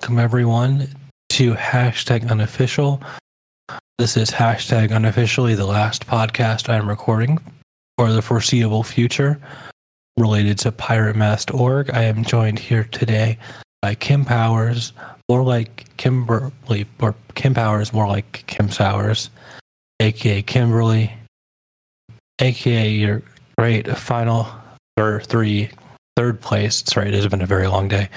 welcome everyone to hashtag unofficial. This is hashtag unofficially the last podcast I'm recording for the foreseeable future related to PirateMast.org. I am joined here today by Kim Powers, more like Kimberly, or Kim Powers, more like Kim Sowers, aka Kimberly, aka your great final third three third place. Sorry, it has been a very long day.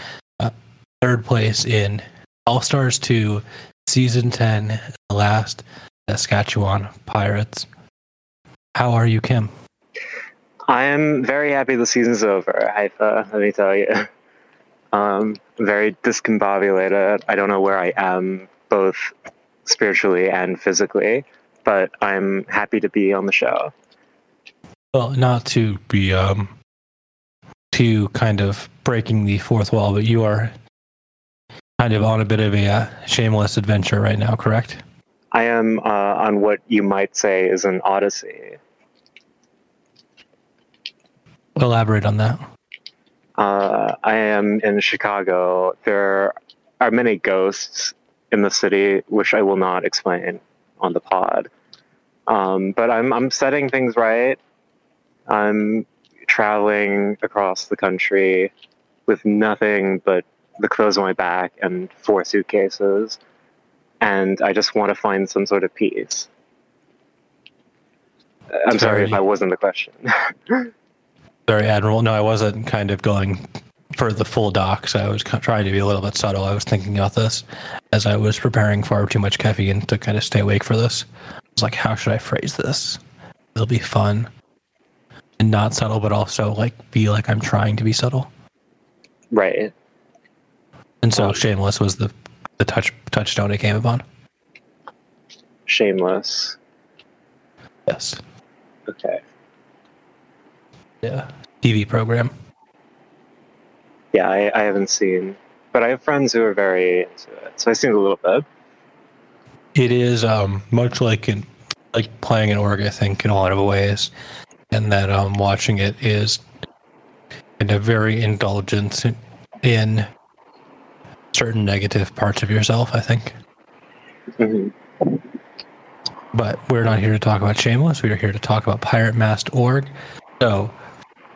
Third place in All Stars 2, Season 10, the last Saskatchewan Pirates. How are you, Kim? I am very happy the season's over, Haifa, let me tell you. Um, very discombobulated. I don't know where I am, both spiritually and physically, but I'm happy to be on the show. Well, not to be um, to kind of breaking the fourth wall, but you are kind of on a bit of a uh, shameless adventure right now, correct? I am uh, on what you might say is an odyssey. Elaborate on that. Uh, I am in Chicago. There are many ghosts in the city, which I will not explain on the pod. Um, but I'm I'm setting things right. I'm traveling across the country with nothing but the clothes on my back and four suitcases, and I just want to find some sort of peace. I'm sorry if I wasn't the question. Sorry, Admiral. No, I wasn't kind of going for the full docs. I was trying to be a little bit subtle. I was thinking about this as I was preparing far too much caffeine to kind of stay awake for this. I was like, how should I phrase this? It'll be fun and not subtle, but also like be like I'm trying to be subtle. Right. And so shameless was the the touch touchstone it came upon. Shameless. Yes. Okay. Yeah. TV program. Yeah, I, I haven't seen, but I have friends who are very into it, so I've seen a little bit. It is um, much like in like playing an org, I think, in a lot of ways, and that um, watching it is in a very indulgent in certain negative parts of yourself. I think. Mm-hmm. But we're not here to talk about Shameless. We are here to talk about PirateMast.org. So,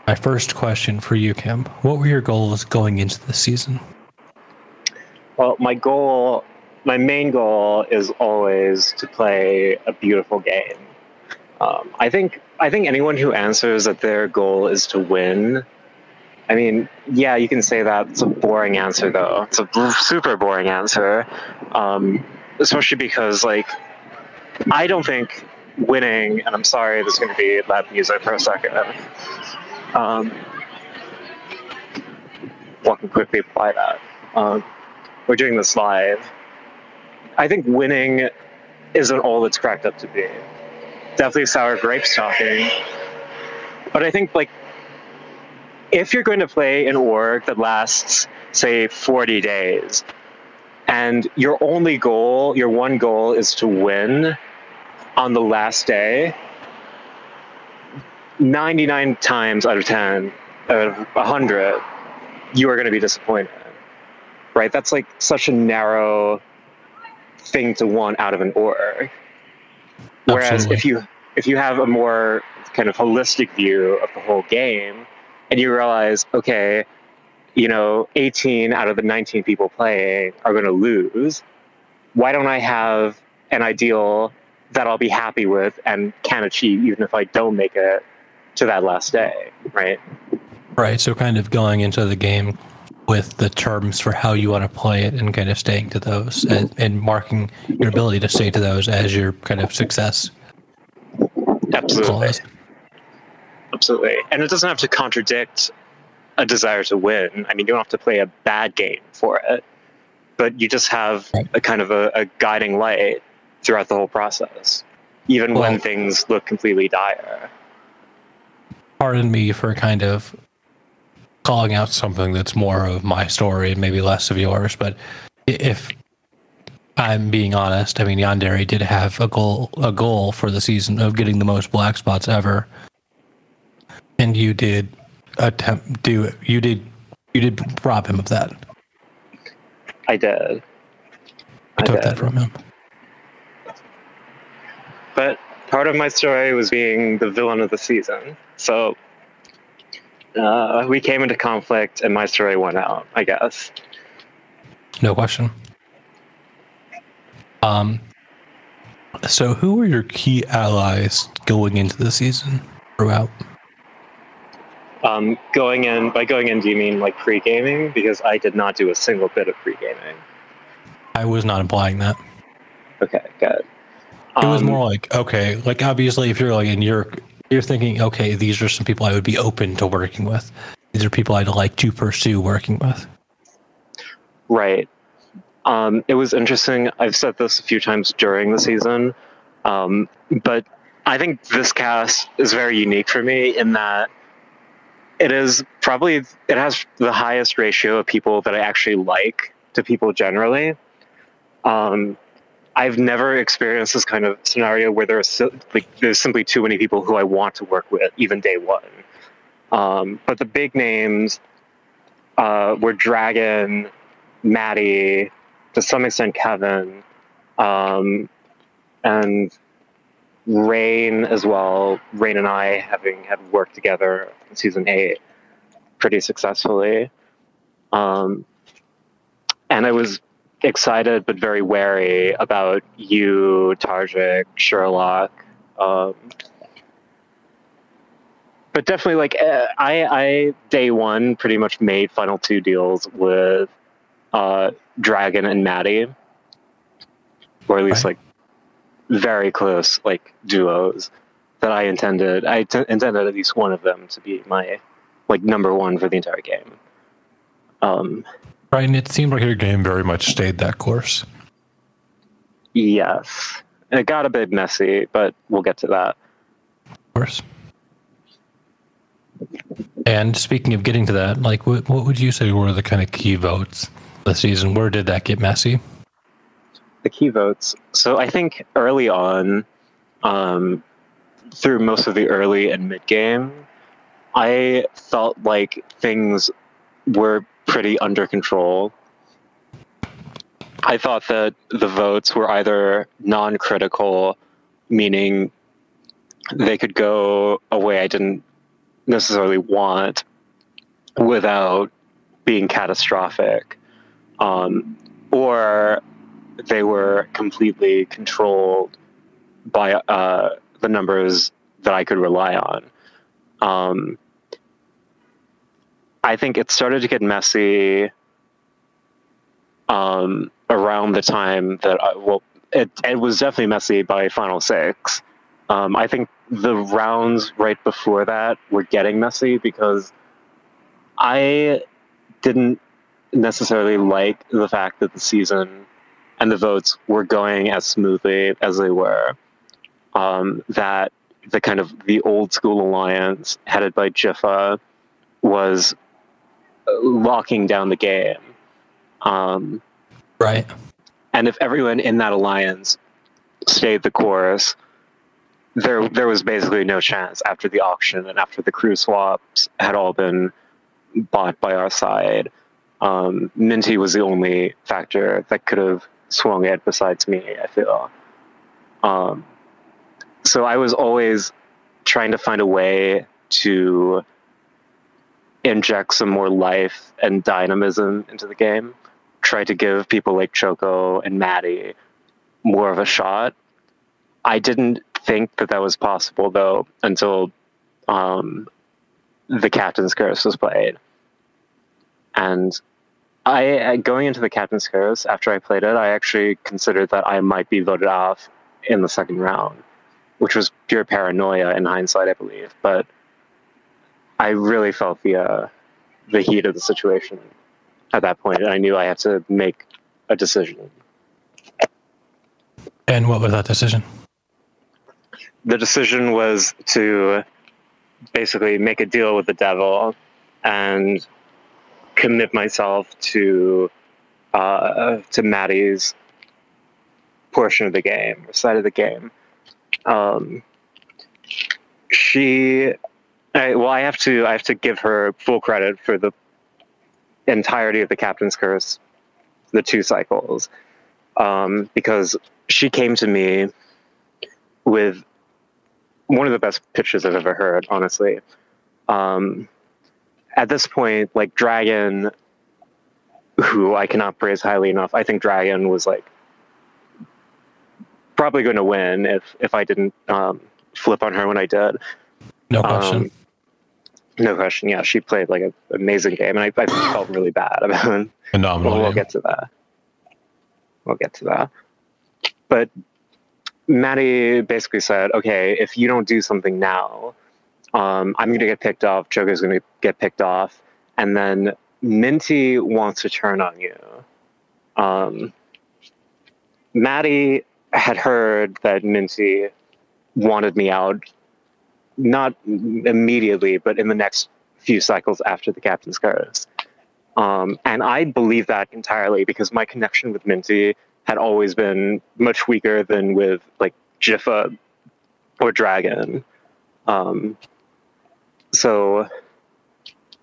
my first question for you, Kim. What were your goals going into the season? Well, my goal, my main goal is always to play a beautiful game. Um, I think I think anyone who answers that their goal is to win, I mean, yeah, you can say that. It's a boring answer, though. It's a super boring answer, um, especially because like I don't think winning. And I'm sorry, there's going to be loud music for a second. Um, one can quickly apply that. Um, we're doing this live. I think winning isn't all it's cracked up to be. Definitely sour grapes talking. But I think like if you're going to play an org that lasts, say, 40 days, and your only goal, your one goal is to win on the last day, 99 times out of 10 out of 100 you are going to be disappointed right that's like such a narrow thing to want out of an org whereas Absolutely. if you if you have a more kind of holistic view of the whole game and you realize okay you know 18 out of the 19 people playing are going to lose why don't i have an ideal that i'll be happy with and can achieve even if i don't make it to that last day, right? Right. So kind of going into the game with the terms for how you want to play it and kind of staying to those and, and marking your ability to stay to those as your kind of success. Absolutely. Clause. Absolutely. And it doesn't have to contradict a desire to win. I mean, you don't have to play a bad game for it, but you just have a kind of a, a, guiding light throughout the whole process, even well, when things look completely dire pardon me for kind of calling out something that's more of my story and maybe less of yours, but if I'm being honest, I mean Yandere did have a goal a goal for the season of getting the most black spots ever. And you did attempt do you did you did rob him of that. I did. I, took did. that from him. But part of my story was being the villain of the season. So uh, we came into conflict, and my story won out. I guess. No question. Um. So, who were your key allies going into the season throughout? Um, going in by going in, do you mean like pre gaming? Because I did not do a single bit of pre gaming. I was not implying that. Okay, good. It was Um, more like okay, like obviously, if you're like in your, you're thinking, okay, these are some people I would be open to working with. These are people I'd like to pursue working with. Right. Um, it was interesting. I've said this a few times during the season, um, but I think this cast is very unique for me in that it is probably it has the highest ratio of people that I actually like to people generally. Um, I've never experienced this kind of scenario where there's like there's simply too many people who I want to work with, even day one. Um, but the big names uh, were Dragon, Maddie, to some extent Kevin, um, and Rain as well. Rain and I having had worked together in season eight pretty successfully. Um, and I was excited but very wary about you, Tarjik, Sherlock. Um, but definitely, like uh, I, I day one pretty much made final two deals with uh, Dragon and Maddie, or at least like very close like duos that I intended. I t- intended at least one of them to be my like number one for the entire game. Um, Right, and it seemed like your game very much stayed that course. yes, it got a bit messy, but we'll get to that. Of course. And speaking of getting to that, like, what, what would you say were the kind of key votes this season? Where did that get messy? The key votes. So I think early on, um, through most of the early and mid game, I felt like things were pretty under control. I thought that the votes were either non critical, meaning they could go a way I didn't necessarily want without being catastrophic, um, or they were completely controlled by uh, the numbers that I could rely on. Um, I think it started to get messy um, around the time that I, well, it, it was definitely messy by Final Six. Um, I think the rounds right before that were getting messy because I didn't necessarily like the fact that the season and the votes were going as smoothly as they were. Um, that the kind of the old school alliance headed by Jiffa was locking down the game. Um, Right. and if everyone in that alliance stayed the course, there there was basically no chance after the auction and after the crew swaps had all been bought by our side. Um, Minty was the only factor that could have swung it besides me. I feel. Um, so I was always trying to find a way to inject some more life and dynamism into the game. Try to give people like Choco and Maddie more of a shot. I didn't think that that was possible though until um, the Captain's Curse was played, and I I- going into the Captain's Curse after I played it, I actually considered that I might be voted off in the second round, which was pure paranoia in hindsight, I believe. But I really felt the uh, the heat of the situation at that point, and I knew I had to make a decision. And what was that decision? the decision was to basically make a deal with the devil and commit myself to uh, to Maddie's portion of the game, or side of the game. Um, she, I, well, I have to I have to give her full credit for the entirety of the Captain's Curse the two cycles um, because she came to me with one of the best pitches I've ever heard, honestly. Um, at this point, like Dragon, who I cannot praise highly enough, I think Dragon was like probably going to win if if I didn't um, flip on her when I did. No question. Um, no question. Yeah, she played like an amazing game, and I, I felt really bad about it. Phenomenal. Well, we'll get to that. We'll get to that. But Maddie basically said, "Okay, if you don't do something now, um, I'm going to get picked off. Choco's going to get picked off, and then Minty wants to turn on you." Um, Maddie had heard that Minty wanted me out, not immediately, but in the next few cycles after the captain's curse. Um, and I believe that entirely because my connection with Minty had always been much weaker than with like Jiffa or Dragon. Um, so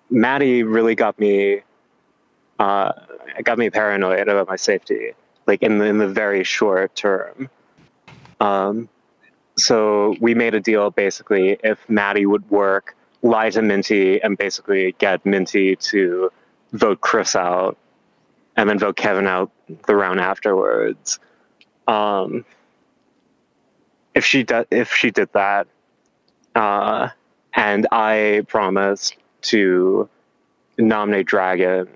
Maddie really got me uh, got me paranoid about my safety, like in the in the very short term. Um, so we made a deal basically if Maddie would work, lie to Minty, and basically get Minty to vote Chris out, and then vote Kevin out the round afterwards. Um, if she did, if she did that, uh, and I promised to nominate Dragon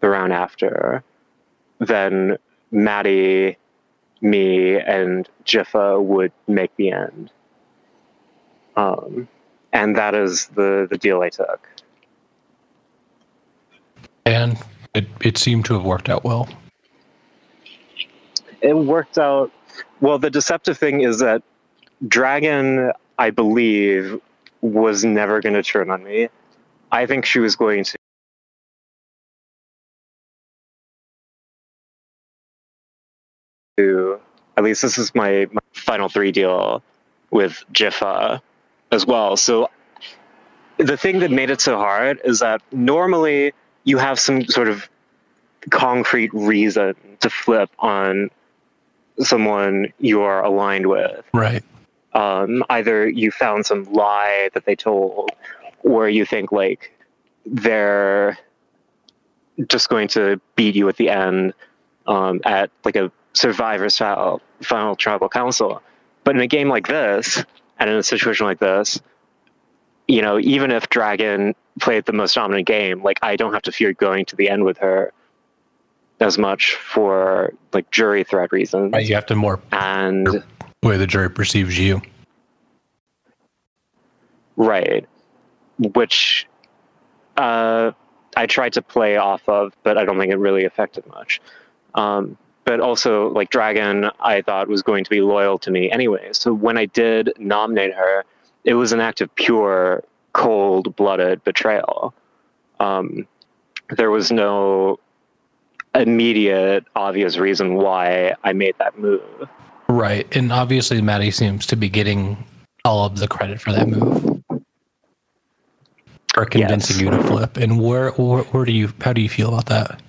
the round after, then Maddie, me, and Jiffa would make the end. Um, and that is the, the deal I took. And it, it seemed to have worked out well. It worked out. Well, the deceptive thing is that Dragon, I believe, was never going to turn on me. I think she was going to at least this is my, my final three deal with Jiffa as well. So the thing that made it so hard is that normally you have some sort of concrete reason to flip on someone you're aligned with. Right. Um, either you found some lie that they told, or you think like they're just going to beat you at the end um, at like a survivor style final tribal council. But in a game like this, and in a situation like this, you know, even if Dragon played the most dominant game, like I don't have to fear going to the end with her as much for like jury threat reasons. Right. You have to more And way the jury perceives you. right, which uh, I tried to play off of, but I don't think it really affected much. Um, but also, like Dragon, I thought was going to be loyal to me anyway. So when I did nominate her, it was an act of pure, cold-blooded betrayal. Um, there was no immediate, obvious reason why I made that move. Right. And obviously, Maddie seems to be getting all of the credit for that move. For convincing Yes. you to flip. And where, where where do you how do you feel about that?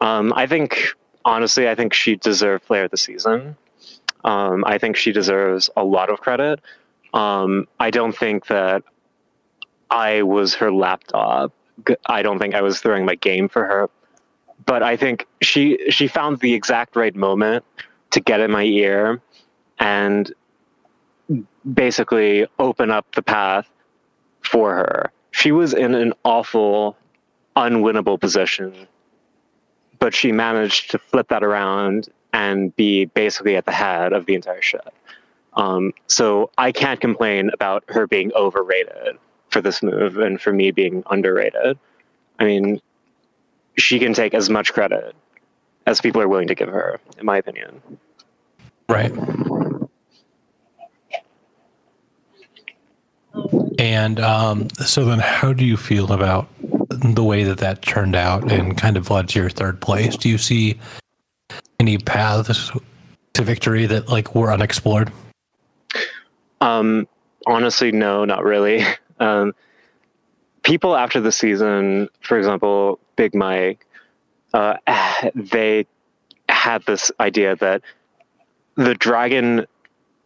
Um, I think, honestly, I think she deserved Player of the Season. Um, I think she deserves a lot of credit. Um, I don't think that I was her laptop. I don't think I was throwing my game for her. But I think she she found the exact right moment to get in my ear and basically open up the path for her. She was in an awful, unwinnable position but she managed to flip that around and be basically at the head of the entire ship. Um, so I can't complain about her being overrated for this move and for me being underrated. I mean, she can take as much credit as people are willing to give her, in my opinion. Right. And um, so then, how do you feel about the way that that turned out and kind of led to your third place? Do you see any paths to victory that like were unexplored? Um, honestly, no, not really. Um, people after the season, for example, Big Mike, uh, they had this idea that the dragon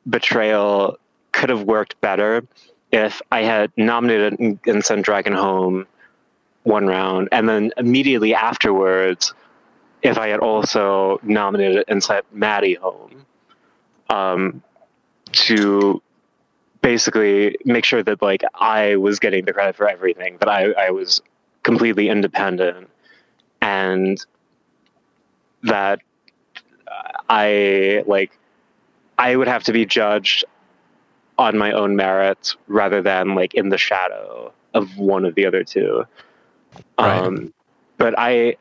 betrayal could have worked better if I had nominated and sent Dragon home one round, and then immediately afterwards, if I had also nominated and sent Maddie home, um, to basically make sure that like I was getting the credit for everything, that I, I was completely independent, and that I like I would have to be judged on my own merits rather than like in the shadow of one of the other two. Right. Um, but I,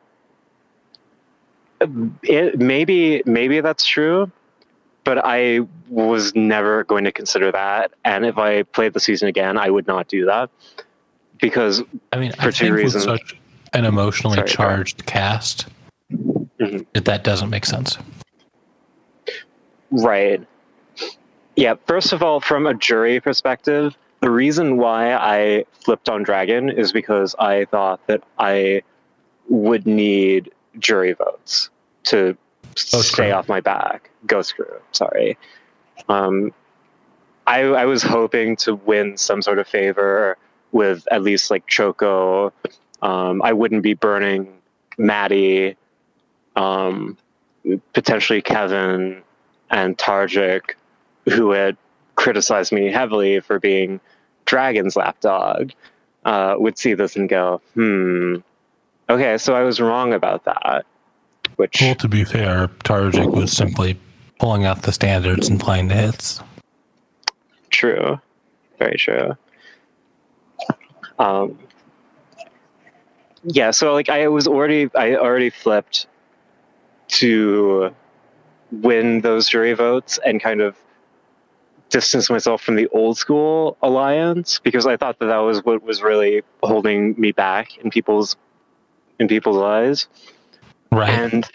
it, maybe maybe that's true, but I was never going to consider that. And if I played the season again, I would not do that because I mean, for I two reasons. such an emotionally Sorry, charged cast, mm-hmm. that doesn't make sense. Right. Yeah, first of all, from a jury perspective, the reason why I flipped on Dragon is because I thought that I would need jury votes to Ghost stay crew. off my back. Ghost Crew, sorry. Um, I, I was hoping to win some sort of favor with at least like Choco. Um, I wouldn't be burning Maddie, um, potentially Kevin and Tarjik who had criticized me heavily for being Dragon's lapdog, uh, would see this and go, hmm, okay, so I was wrong about that. Which, well, to be fair, Tarjik was simply pulling out the standards and playing the hits. True, very true. Um, yeah, so like I was already, I already flipped to win those jury votes and kind of distance myself from the old school alliance because I thought that that was what was really holding me back in people's in people's eyes. Right. And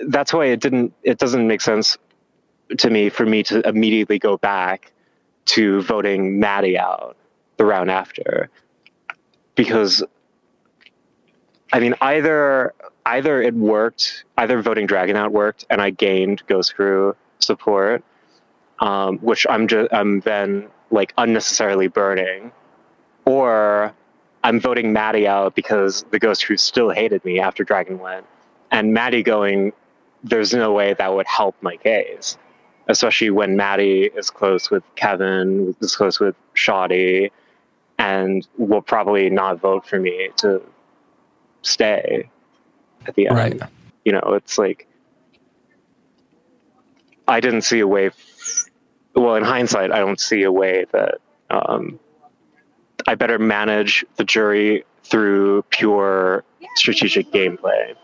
that's why it didn't it doesn't make sense to me for me to immediately go back to voting Maddie out the round after. Because I mean either either it worked, either voting Dragon out worked and I gained Ghost Crew support um, which I'm just I'm then like unnecessarily burning, or I'm voting Maddie out because the Ghost Crew still hated me after Dragon went, and Maddie going, there's no way that would help my case, especially when Maddie is close with Kevin, is close with Shoddy, and will probably not vote for me to stay at the end. Right. You know, it's like I didn't see a way well, in hindsight, I don't see a way that um, I better manage the jury through pure strategic gameplay.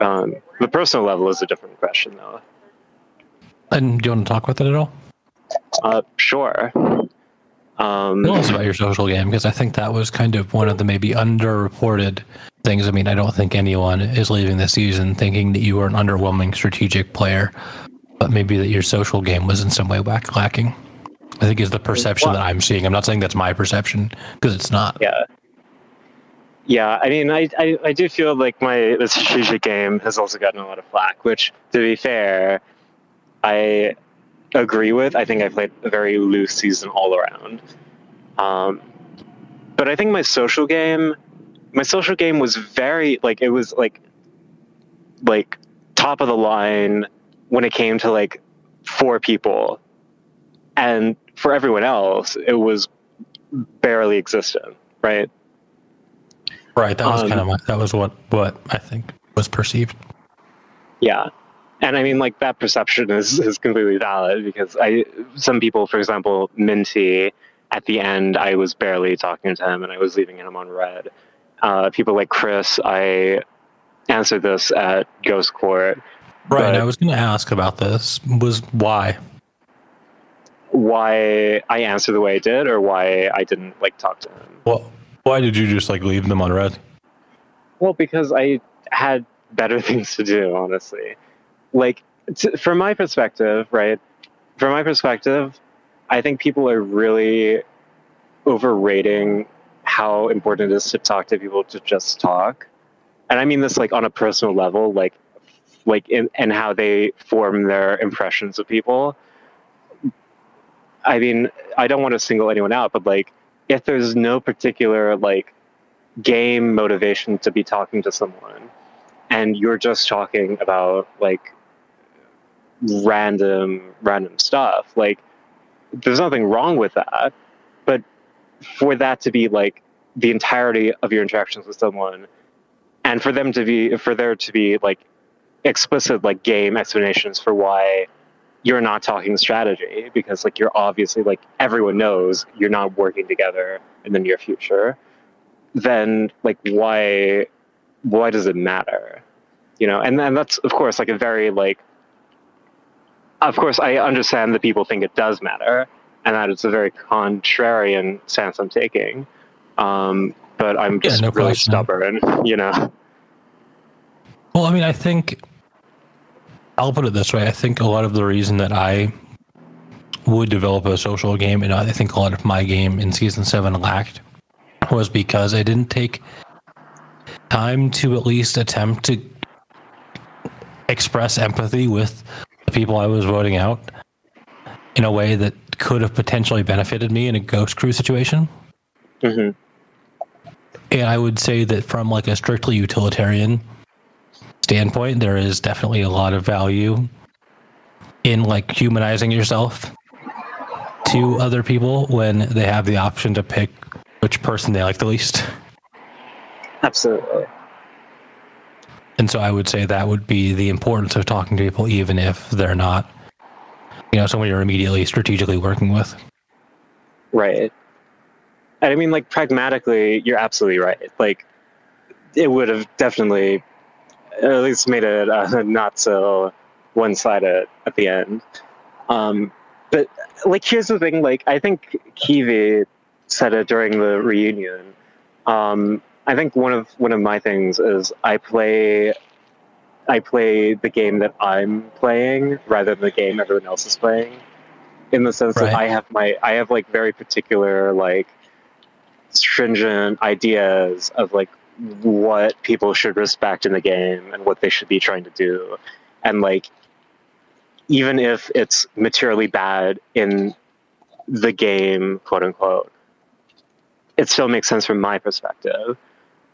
Um, the personal level is a different question, though. And do you want to talk about that at all? Uh, sure. Um, Tell us about your social game because I think that was kind of one of the maybe underreported things. I mean, I don't think anyone is leaving the season thinking that you were an underwhelming strategic player but maybe that your social game was in some way lacking. I think is the perception that I'm seeing. I'm not saying that's my perception because it's not. Yeah. Yeah, I mean, I, I, I do feel like my the strategic game has also gotten a lot of flack, which, to be fair, I agree with. I think I played a very loose season all around. Um, but I think my social game, my social game was very like it was like, like top of the line when it came to like four people and for everyone else it was barely existent right right that was um, kind of my, that was what what i think was perceived yeah and i mean like that perception is is completely valid because i some people for example minty at the end i was barely talking to him and i was leaving him on red uh, people like chris i answered this at ghost court Right. I was going to ask about this. Was why? Why I answered the way I did, or why I didn't like talk to him? Well, why did you just like leave them on red? Well, because I had better things to do, honestly. Like, t- from my perspective, right? From my perspective, I think people are really overrating how important it is to talk to people to just talk. and I mean this like on a personal level, like like in and how they form their impressions of people. I mean, I don't want to single anyone out, but like if there's no particular like game motivation to be talking to someone and you're just talking about like random random stuff. Like there's nothing wrong with that but for that to be like the entirety of your interactions with someone and for them to be for there to be like explicit like game explanations for why you're not talking strategy because like you're obviously like everyone knows you're not working together in the near future then like why why does it matter? You know and then that's of course like a very like of course i understand that people think it does matter and that it's a very contrarian stance i'm taking um, but i'm just no really question. stubborn you know Well, I mean, I think I'll put it this way. I think a lot of the reason that I would develop a social game, and I think a lot of my game in season seven lacked, was because I didn't take time to at least attempt to express empathy with people I was voting out in a way that could have potentially benefited me in a ghost crew situation. hmm And I would say that from like a strictly utilitarian standpoint, there is definitely a lot of value in like humanizing yourself to other people when they have the option to pick which person they like the least. absolutely And so I would say that would be the importance of talking to people, even if they're not, you know, someone you're immediately strategically working with. Right. I mean, like, pragmatically, you're absolutely right. Like, it would have definitely at least made it uh, not so one sided at the end. Um, but, like, here's the thing like, I think Kiwi said it during the reunion. Um, I think one of one of my things is I play I play the game that I'm playing rather than the game everyone else is playing. In the sense Right. that I have my I have like very particular like stringent ideas of like what people should respect in the game and what they should be trying to do. And like even if it's materially bad in the game, quote unquote, it still makes sense from my perspective.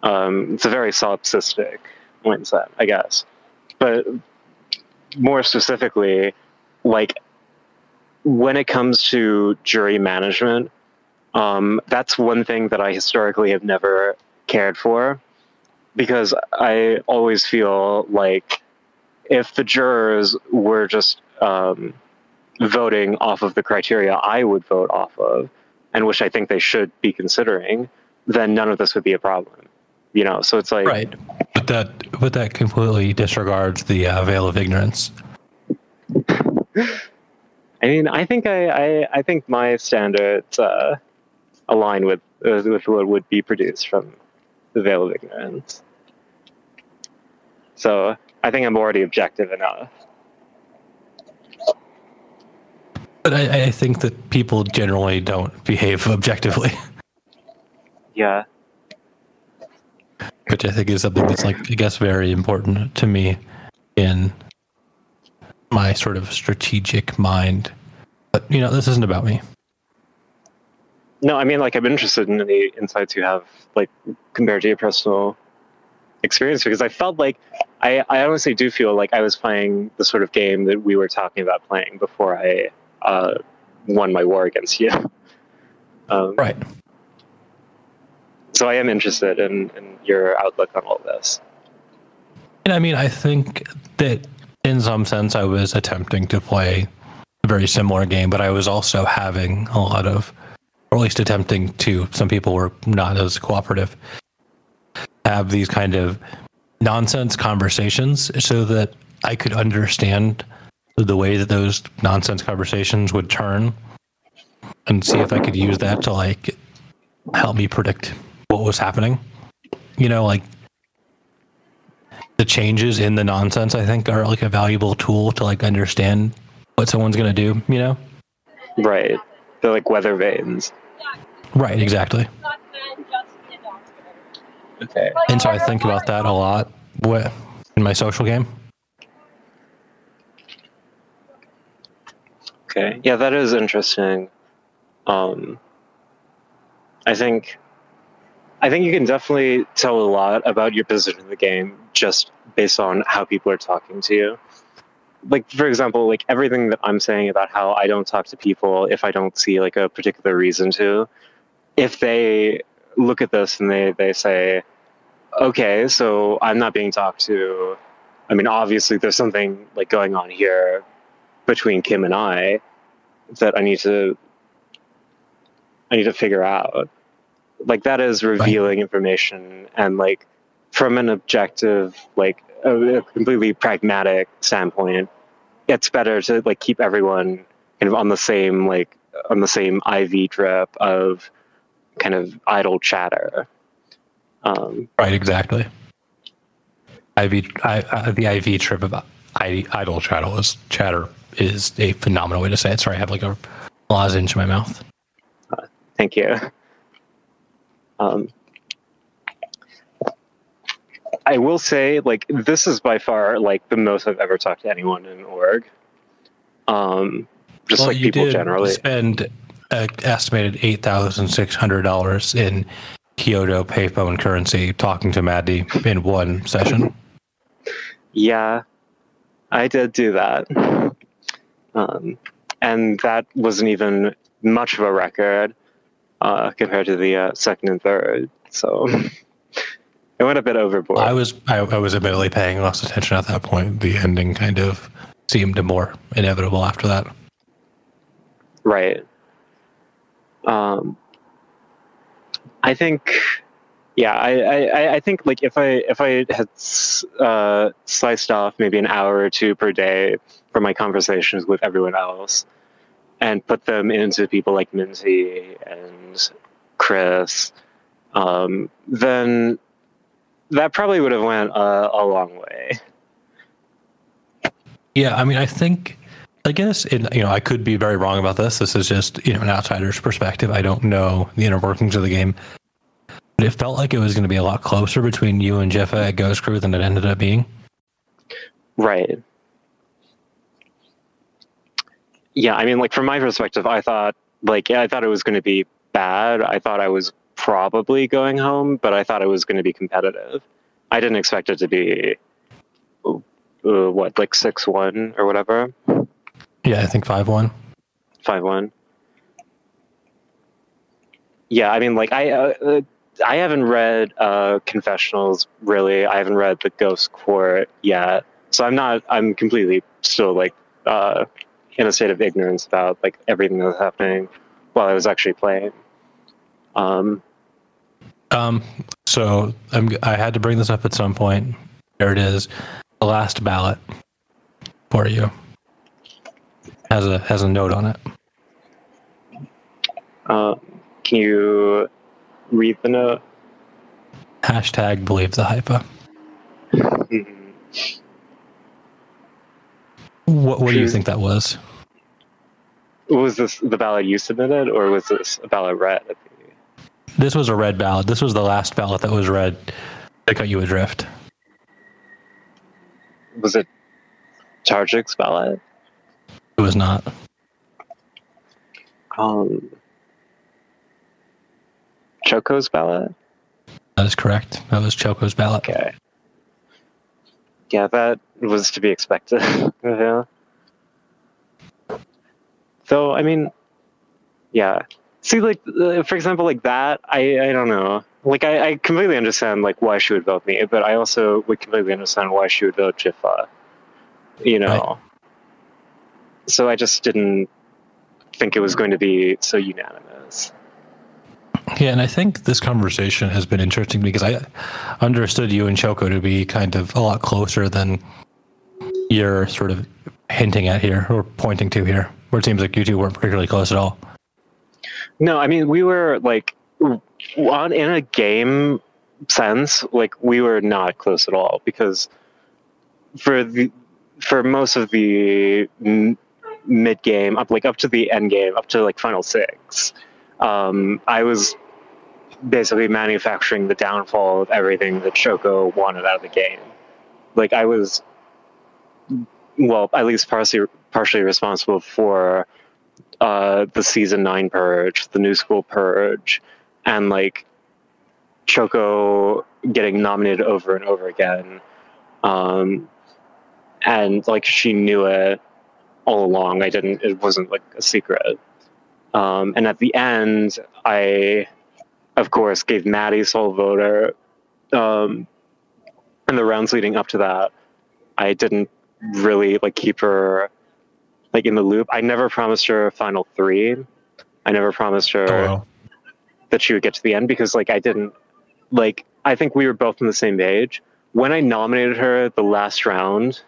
Um, it's a very solipsistic mindset, I guess. But more specifically, like when it comes to jury management, um, that's one thing that I historically have never cared for because I always feel like if the jurors were just um, voting off of the criteria I would vote off of, and which I think they should be considering, then none of this would be a problem. You know, so it's like Right. But that but that completely disregards the uh, veil of ignorance. I mean, I think I, I, I think my standards uh, align with uh, with what would be produced from the veil of ignorance. So I think I'm already objective enough. But I, I think that people generally don't behave objectively, Yeah. Which I think is something that's like I guess very important to me in my sort of strategic mind. But you know, this isn't about me. No, I mean, like I'm interested in any insights you have, like compared to your personal experience, because I felt like I, I honestly do feel like I was playing the sort of game that we were talking about playing before I uh, won my war against you. Um, Right. So I am interested in, in your outlook on all this. And I mean, I think that in some sense I was attempting to play a very similar game, but I was also having a lot of, or at least attempting to, some people were not as cooperative, have these kind of nonsense conversations so that I could understand the way that those nonsense conversations would turn and see if I could use that to like help me predict what was happening. You know, like the changes in the nonsense i think are like a valuable tool to like understand what someone's going to do you know Right. They're like weather vanes. right exactly Okay. And so I think about that a lot in my social game. Okay. Yeah, that is interesting. Um, I think, I think you can definitely tell a lot about your position in the game just based on how people are talking to you. Like, for example, like everything that I'm saying about how I don't talk to people if I don't see like a particular reason to, if they look at this and they, they say, okay, so I'm not being talked to. I mean, obviously there's something like going on here between Kim and I that I need to I need to figure out. Like that is revealing information and like from an objective, like a, a completely pragmatic standpoint, it's better to like keep everyone kind of on the same like on the same IV drip of kind of idle chatter. Um, Right, exactly. IV, I, I, the IV trip of I, idle chatter is chatter is a phenomenal way to say it. Sorry, I have like a lozenge in my mouth. Thank you. Um, I will say, like, this is by far like the most I've ever talked to anyone in org. Um, just Well, like you people did generally. spend uh, estimated eight thousand six hundred dollars in Kyoto payphone currency talking to Maddie in one session. Yeah, I did do that. Um, and that wasn't even much of a record uh, compared to the uh, second and third. So it went a bit overboard. I was I, I was admittedly paying less attention at that point. The ending kind of seemed more inevitable after that. Right. Um, I think, yeah, I, I, I think like if I if I had uh, sliced off maybe an hour or two per day from my conversations with everyone else, and put them into people like Minty and Chris, um, then that probably would have went a, a long way. Yeah, I mean, I think, I guess, it, you know, I could be very wrong about this. This is just, you know, an outsider's perspective. I don't know the inner workings of the game. But it felt like it was going to be a lot closer between you and Jiffa at Ghost Crew than it ended up being. Right. Yeah, I mean, like from my perspective, I thought like yeah, I thought it was going to be bad. I thought I was probably going home, but I thought it was going to be competitive. I didn't expect it to be uh, what like six one or whatever, Yeah, I think 5 1. five one. Yeah, I mean, like I uh, uh, I haven't read uh, confessionals really. I haven't read the Ghost Court yet, so I'm not. I'm completely still like uh, in a state of ignorance about like everything that was happening while I was actually playing. Um, Um, so I'm, I had to bring this up at some point. There it is. The last ballot for you has a has a note on it. uh, can you read the note? Hashtag believe the hypa. What, what do you think that was? Was this the ballot you submitted, or was this a ballot read? This was a red ballot. This was the last ballot that was read to cut you adrift. Was it Tarjik's ballot? It was not. Um, Choco's ballot? That is correct. That was Choco's ballot. Okay. Yeah, that was to be expected. yeah. So, I mean, yeah. See, like, uh, for example, like that, I, I don't know. Like, I, I completely understand, like, why she would vote me, but I also would completely understand why she would vote Jiffa. You know? Right. So I just didn't think it was going to be so unanimous. Yeah, and I think this conversation has been interesting because I understood you and Choco to be kind of a lot closer than you're sort of hinting at here or pointing to here, where it seems like you two weren't particularly close at all. No, I mean we were like on in a game sense, like we were not close at all because for the for most of the mid game up like up to the end game up to like final six, um, I was basically manufacturing the downfall of everything that Choco wanted out of the game. Like I was, well, at least partially partially responsible for uh, the season nine purge, the new school purge, and like Choco getting nominated over and over again. Um, and like she knew it all along. I didn't, it wasn't like a secret. Um, and at the end, I, of course, gave Maddie sole voter. Um, in the rounds leading up to that, I didn't really like keep her like in the loop. I never promised her final three. I never promised her Oh, that she would get to the end because like I didn't like I think we were both on the same page. When I nominated her the last round,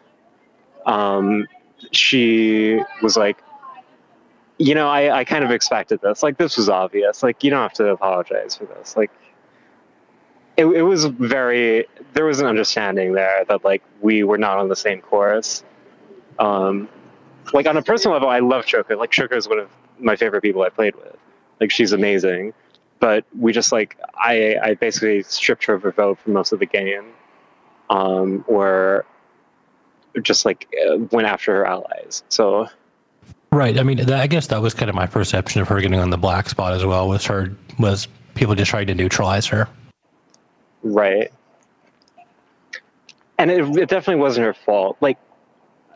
um, she was like, you know, I, I kind of expected this. Like this was obvious. Like you don't have to apologize for this. Like it, it was very there was an understanding there that like we were not on the same course. Um, like on a personal level, I love Choco. Like Choco is one of my favorite people I played with. Like she's amazing, but we just like I I basically stripped her of her vote for most of the game, um, or just like went after her allies. So Right. I mean, that, I guess that was kind of my perception of her getting on the black spot as well. Was her was people just trying to neutralize her. right, and it, it definitely wasn't her fault. Like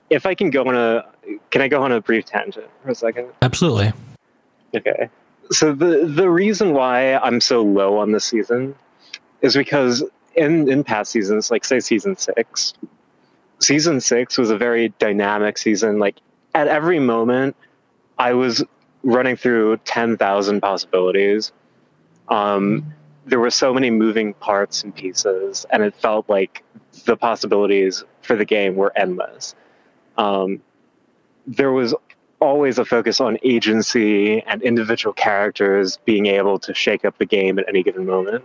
if I can go on a can I go on a brief tangent for a second? Absolutely. Okay. So the the reason why I'm so low on this season is because in in past seasons, like say season six, season six was a very dynamic season. Like at every moment, I was running through ten thousand possibilities. Um, there were so many moving parts and pieces, and it felt like the possibilities for the game were endless. Um, there was always a focus on agency and individual characters being able to shake up the game at any given moment.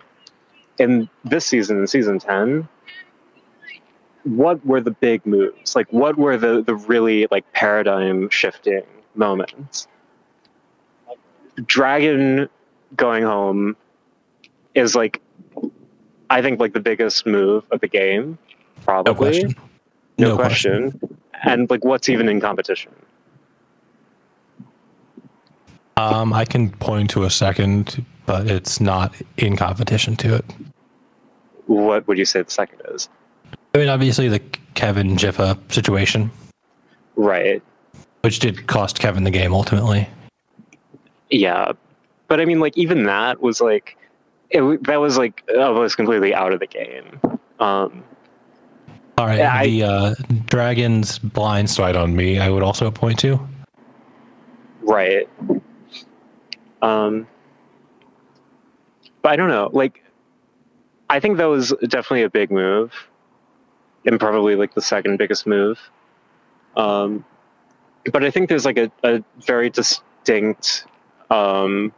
In this season, season 10, what were the big moves? Like, what were the, the really like paradigm shifting moments? Dragon going home is like, I think, like the biggest move of the game, probably. No question. No, question. And like, what's even in competition? Um, I can point to a second, but it's not in competition to it. What would you say the second is? I mean, obviously the Kevin Jiffa situation, Right. which did cost Kevin the game ultimately. Yeah, but I mean, like even that was like it. That was like almost completely out of the game. Um, All right, I- the uh, Dragon's blind side on me. I would also point to. right. Um, but I don't know. Like, I think that was definitely a big move, and probably like the second biggest move. Um, but I think there's like a, a very distinct um,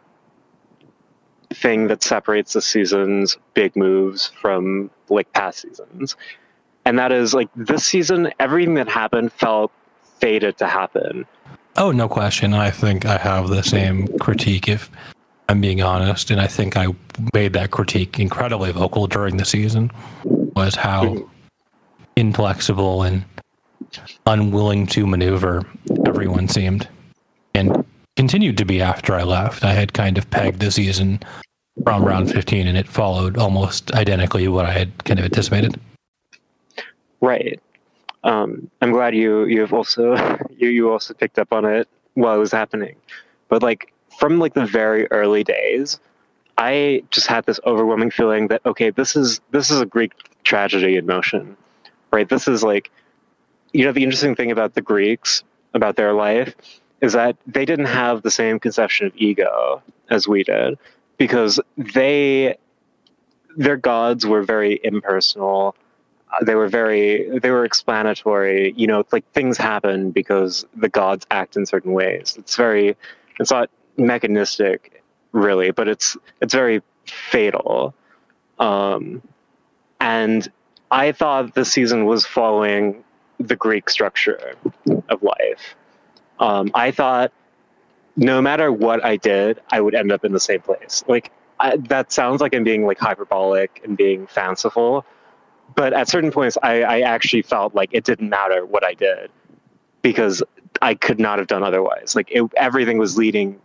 thing that separates the season's big moves from like past seasons. And that is like this season, everything that happened felt fated to happen. Oh, no question. I think I have the same critique if I'm being honest. And I think I made that critique incredibly vocal during the season was how Mhm. Inflexible and unwilling to maneuver everyone seemed and continued to be after I left. I had kind of pegged the season from round 15 and it followed almost identically what I had kind of anticipated. Right. Um, I'm glad you you've also you you also picked up on it while it was happening. But like from like the very early days, I just had this overwhelming feeling that okay, this is this is a Greek tragedy in motion. Right? This is like you know the interesting thing about the Greeks about their life is that they didn't have the same conception of ego as we did because they their gods were very impersonal. Uh, they were very they were explanatory. You know like things happen because the gods act in certain ways. It's very it's not mechanistic really but it's it's very fatal. Um and i thought the season was following the greek structure of life um i thought no matter what i did i would end up in the same place like I, that sounds like I'm being like hyperbolic and being fanciful, but at certain points, I, I actually felt like it didn't matter what I did because I could not have done otherwise. Like it, everything was leading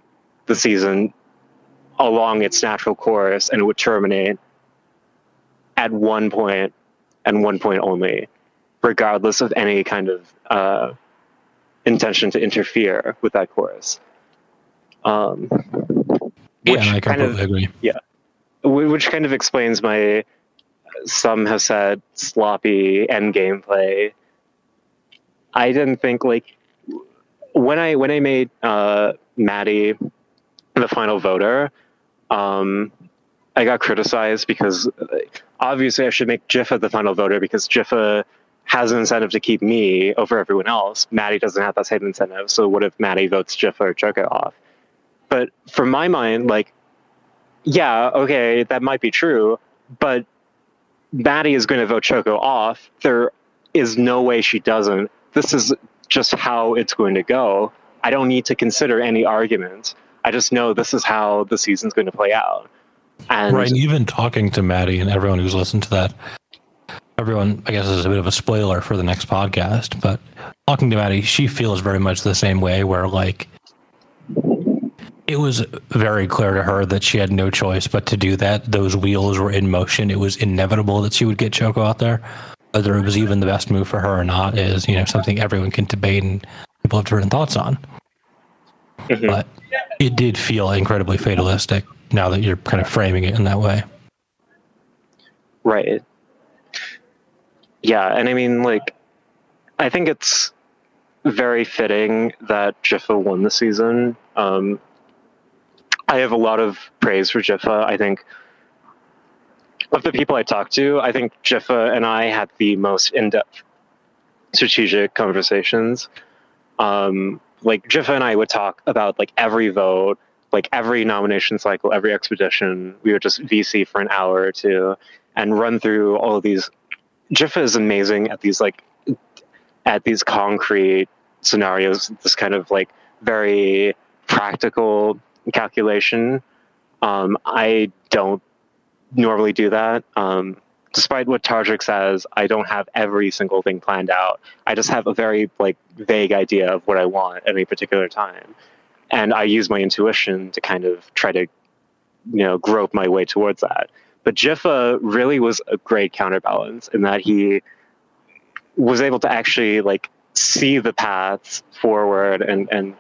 the season along its natural course, and it would terminate at one point and one point only, regardless of any kind of uh, intention to interfere with that course. Um, yeah, I completely of, agree. Yeah, which kind of explains my. Some have said sloppy end gameplay. I didn't think like when I when I made uh, Maddie the final voter, um, I got criticized because obviously I should make Jiffa the final voter because Jiffa has an incentive to keep me over everyone else. Maddie doesn't have that same incentive. So what if Maddie votes Jiffa or Choco off? But from my mind, like, yeah, okay, that might be true, but Maddie is going to vote Choco off. There is no way she doesn't. This is just how it's going to go. I don't need to consider any argument. I just know this is how the season's going to play out. And right, even talking to Maddie and everyone who's listened to that, everyone, I guess, is a bit of a spoiler for the next podcast. But talking to Maddie, she feels very much the same way. Where like, it was very clear to her that she had no choice but to do that. Those wheels were in motion. It was inevitable that she would get Choco out there. Whether it was even the best move for her or not is, you know, something everyone can debate and people have different thoughts on. Mm-hmm. But it did feel incredibly fatalistic now that you're kind of framing it in that way. Right. Yeah, and I mean, like, I think it's very fitting that Jiffa won the season. Um, I have a lot of praise for Jiffa. I think of the people I talked to, I think Jiffa and I had the most in-depth strategic conversations. Um, like Jiffa and I would talk about like every vote, like every nomination cycle, every expedition. We would just VC for an hour or two and run through all of these. Jiffa is amazing at these like at these concrete scenarios. This kind of like very practical calculation. Um, I don't normally do that. Um, despite what Tarjik says, I don't have every single thing planned out. I just have a very like vague idea of what I want at any particular time, and I use my intuition to kind of try to, you know, grope my way towards that. But Jiffa really was a great counterbalance in that he was able to actually like see the paths forward and and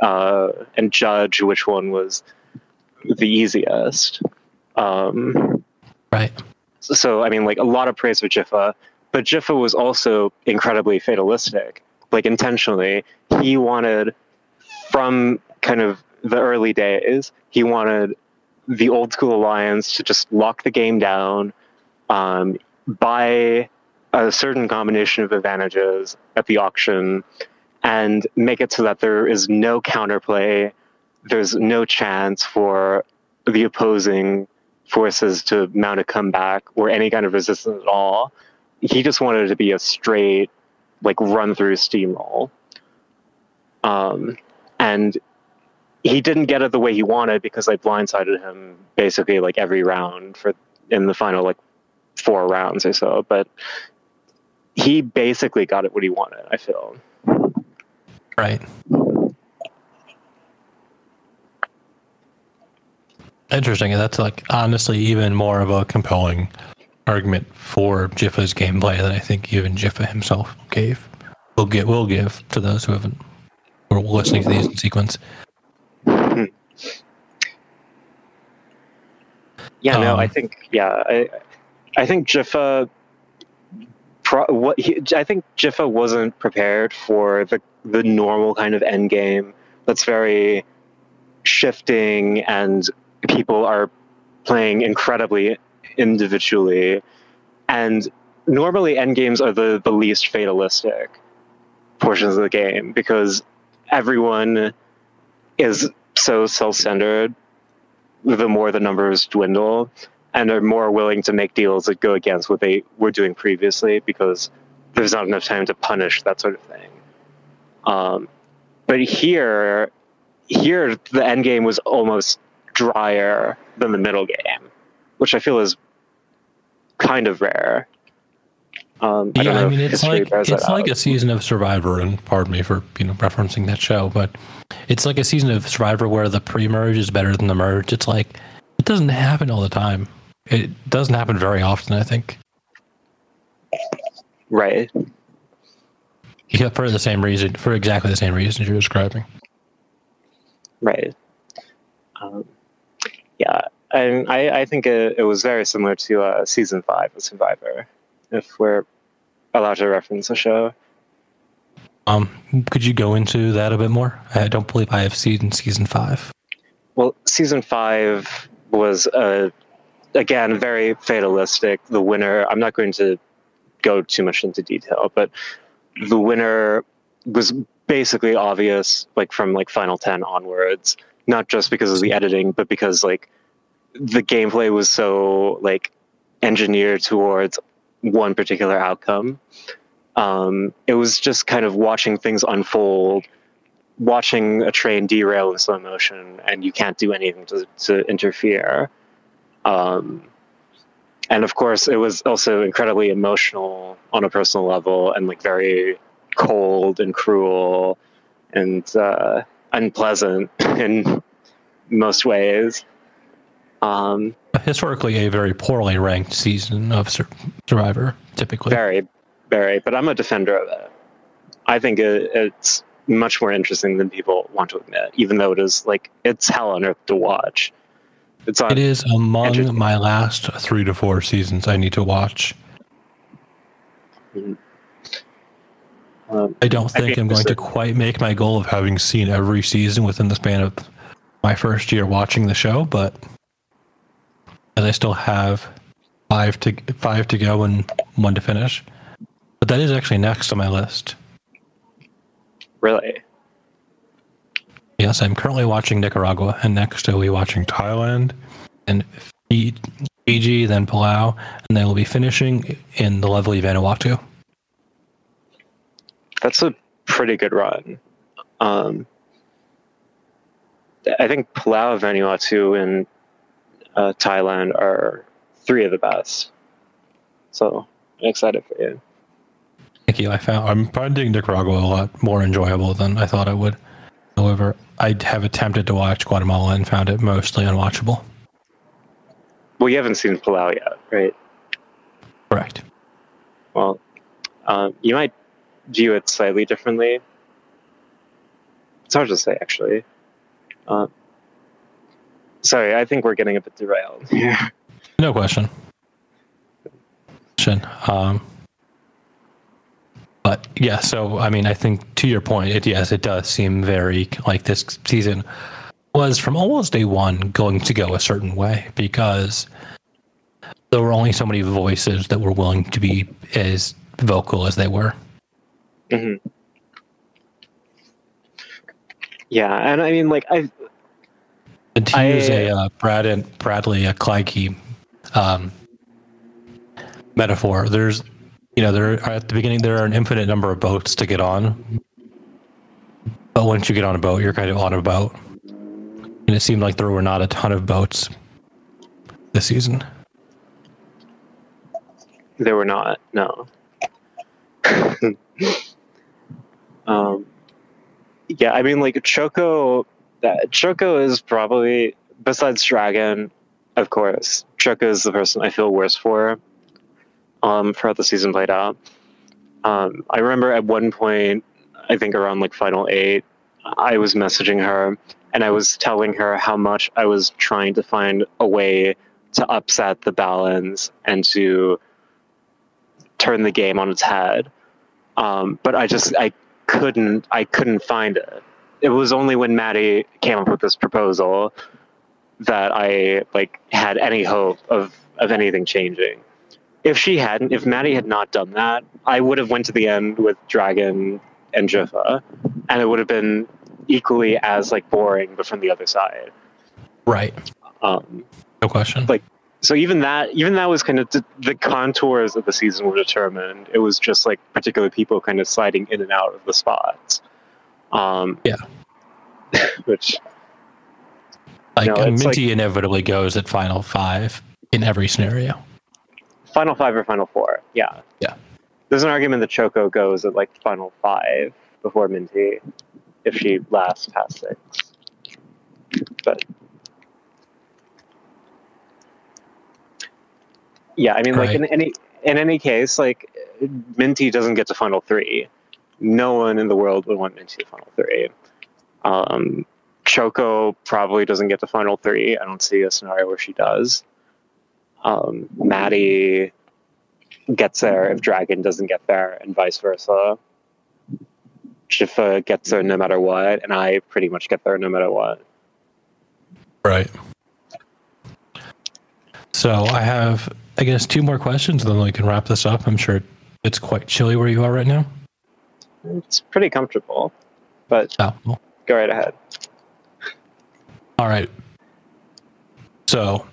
uh, and judge which one was the easiest. Um, right. So, I mean, like a lot of praise for Jiffa, but Jiffa was also incredibly fatalistic, like intentionally. He wanted, from kind of the early days, he wanted the old school alliance to just lock the game down, um, a certain combination of advantages at the auction, and make it so that there is no counterplay. There's no chance for the opposing forces to mount a comeback or any kind of resistance at all. He just wanted it to be a straight, like run through steamroll. Um, and he didn't get it the way he wanted because I blindsided him basically like every round for in the final like four rounds or so. But he basically got it what he wanted. I feel. Right. Interesting. That's like honestly even more of a compelling argument for Jiffa's gameplay than I think even Jiffa himself gave. We'll get will give to those who haven't or listening to these in sequence. Yeah, um, no, I um, think yeah, I I think Jiffa pro, what he, I think Jiffa wasn't prepared for the the normal kind of end game that's very shifting and people are playing incredibly individually. And normally end games are the, the least fatalistic portions of the game because everyone is so self-centered the more the numbers dwindle and are more willing to make deals that go against what they were doing previously because there's not enough time to punish that sort of thing. Um, but here, here the end game was almost drier than the middle game, which I feel is kind of rare. Um, I yeah, don't know I mean it's like it's like out. a season of Survivor, and pardon me for you know referencing that show, but it's like a season of Survivor where the pre-merge is better than the merge. It's like it doesn't happen all the time. It doesn't happen very often, I think. right. Yeah, for the same reason, for exactly the same reasons you're describing. Right. Um, yeah, and I, I think it, it was very similar to uh, season five of Survivor, if we're allowed to reference the show. Um, could you go into that a bit more? I don't believe I have seen season five. Well, season five was uh, again very fatalistic. The winner. I'm not going to go too much into detail, but the winner was basically obvious, like from like Final Ten onwards. Not just because of the editing, but because like the gameplay was so like engineered towards one particular outcome. Um, it was just kind of watching things unfold watching a train derail in slow motion and you can't do anything to, to interfere. Um, and of course, it was also incredibly emotional on a personal level and like very cold and cruel and uh, unpleasant in most ways. Um, Historically, a very poorly ranked season of Sur- Survivor, typically. very, very, but I'm a defender of it. I think it, it's much more interesting than people want to admit, even though it is like it's hell on earth to watch. It's on. It is among my last three to four seasons I need to watch. Um, I don't think I'm going to quite make my goal of having seen every season within the span of my first year watching the show, but as I still have five to five to go and one to finish. But that is actually next on my list. really, Yes, I'm currently watching Nicaragua, and next I'll be watching Thailand and Fi- Fiji, then Palau, and then we'll be finishing in the lovely Vanuatu. that's a pretty good run. Um, I think Palau, Vanuatu, and uh, Thailand are three of the best. So I'm excited for you. Thank you. I found I'm finding Nicaragua a lot more enjoyable than I thought I would. However, I have attempted to watch Guatemala and found it mostly unwatchable. Well, you haven't seen Palau yet, right? Correct. Well, um, you might view it slightly differently. It's hard to say, actually. Uh, sorry, I think we're getting a bit derailed here. No question. Question. Um, but yeah, so I mean, I think to your point, it yes, it does seem very like this season was from almost day one going to go a certain way because there were only so many voices that were willing to be as vocal as they were. Mm-hmm. Yeah, and I mean, like, I And to I- use a uh, Brad and Bradley a Clyke um, metaphor, there's you know there at the beginning there are an infinite number of boats to get on, but once you get on a boat, you're kind of on a boat, and it seemed like there were not a ton of boats this season. There were not. No. um, yeah, I mean, like Choco. That Choco is probably besides Dragon, of course. Choco is the person I feel worse for. Um, for how the season played out. Um, I remember at one point, I think around like final eight, I was messaging her and I was telling her how much I was trying to find a way to upset the balance and to turn the game on its head. Um, but I just I couldn't I couldn't find it. It was only when Maddie came up with this proposal that I like had any hope of of anything changing. If she hadn't, if Maddie had not done that, I would have went to the end with Dragon and Jiffa, and it would have been equally as like boring, but from the other side. Right. Um, No question. Like- so even that even that was kind of the, the contours of the season were determined it was just like particular people kind of sliding in and out of the spots um Yeah. which Like No, Minty inevitably goes at final five in every scenario. Final five or final four. Yeah. Yeah. There's an argument that Choco goes at like final five before Minty if she lasts past six. But yeah, I mean, like in any in any case, like Minty doesn't get to final three. No one in the world would want Minty to final three. Um, Choco probably doesn't get to final three. I don't see a scenario where she does. Um, Maddie gets there if Dragon doesn't get there, and vice versa. Jiffa gets there no matter what, and I pretty much get there no matter what. Right. So I have, I guess, two more questions, and then we can wrap this up. I'm sure it's quite chilly where you are right now. It's pretty comfortable, but Oh, well, go right ahead. all right. So,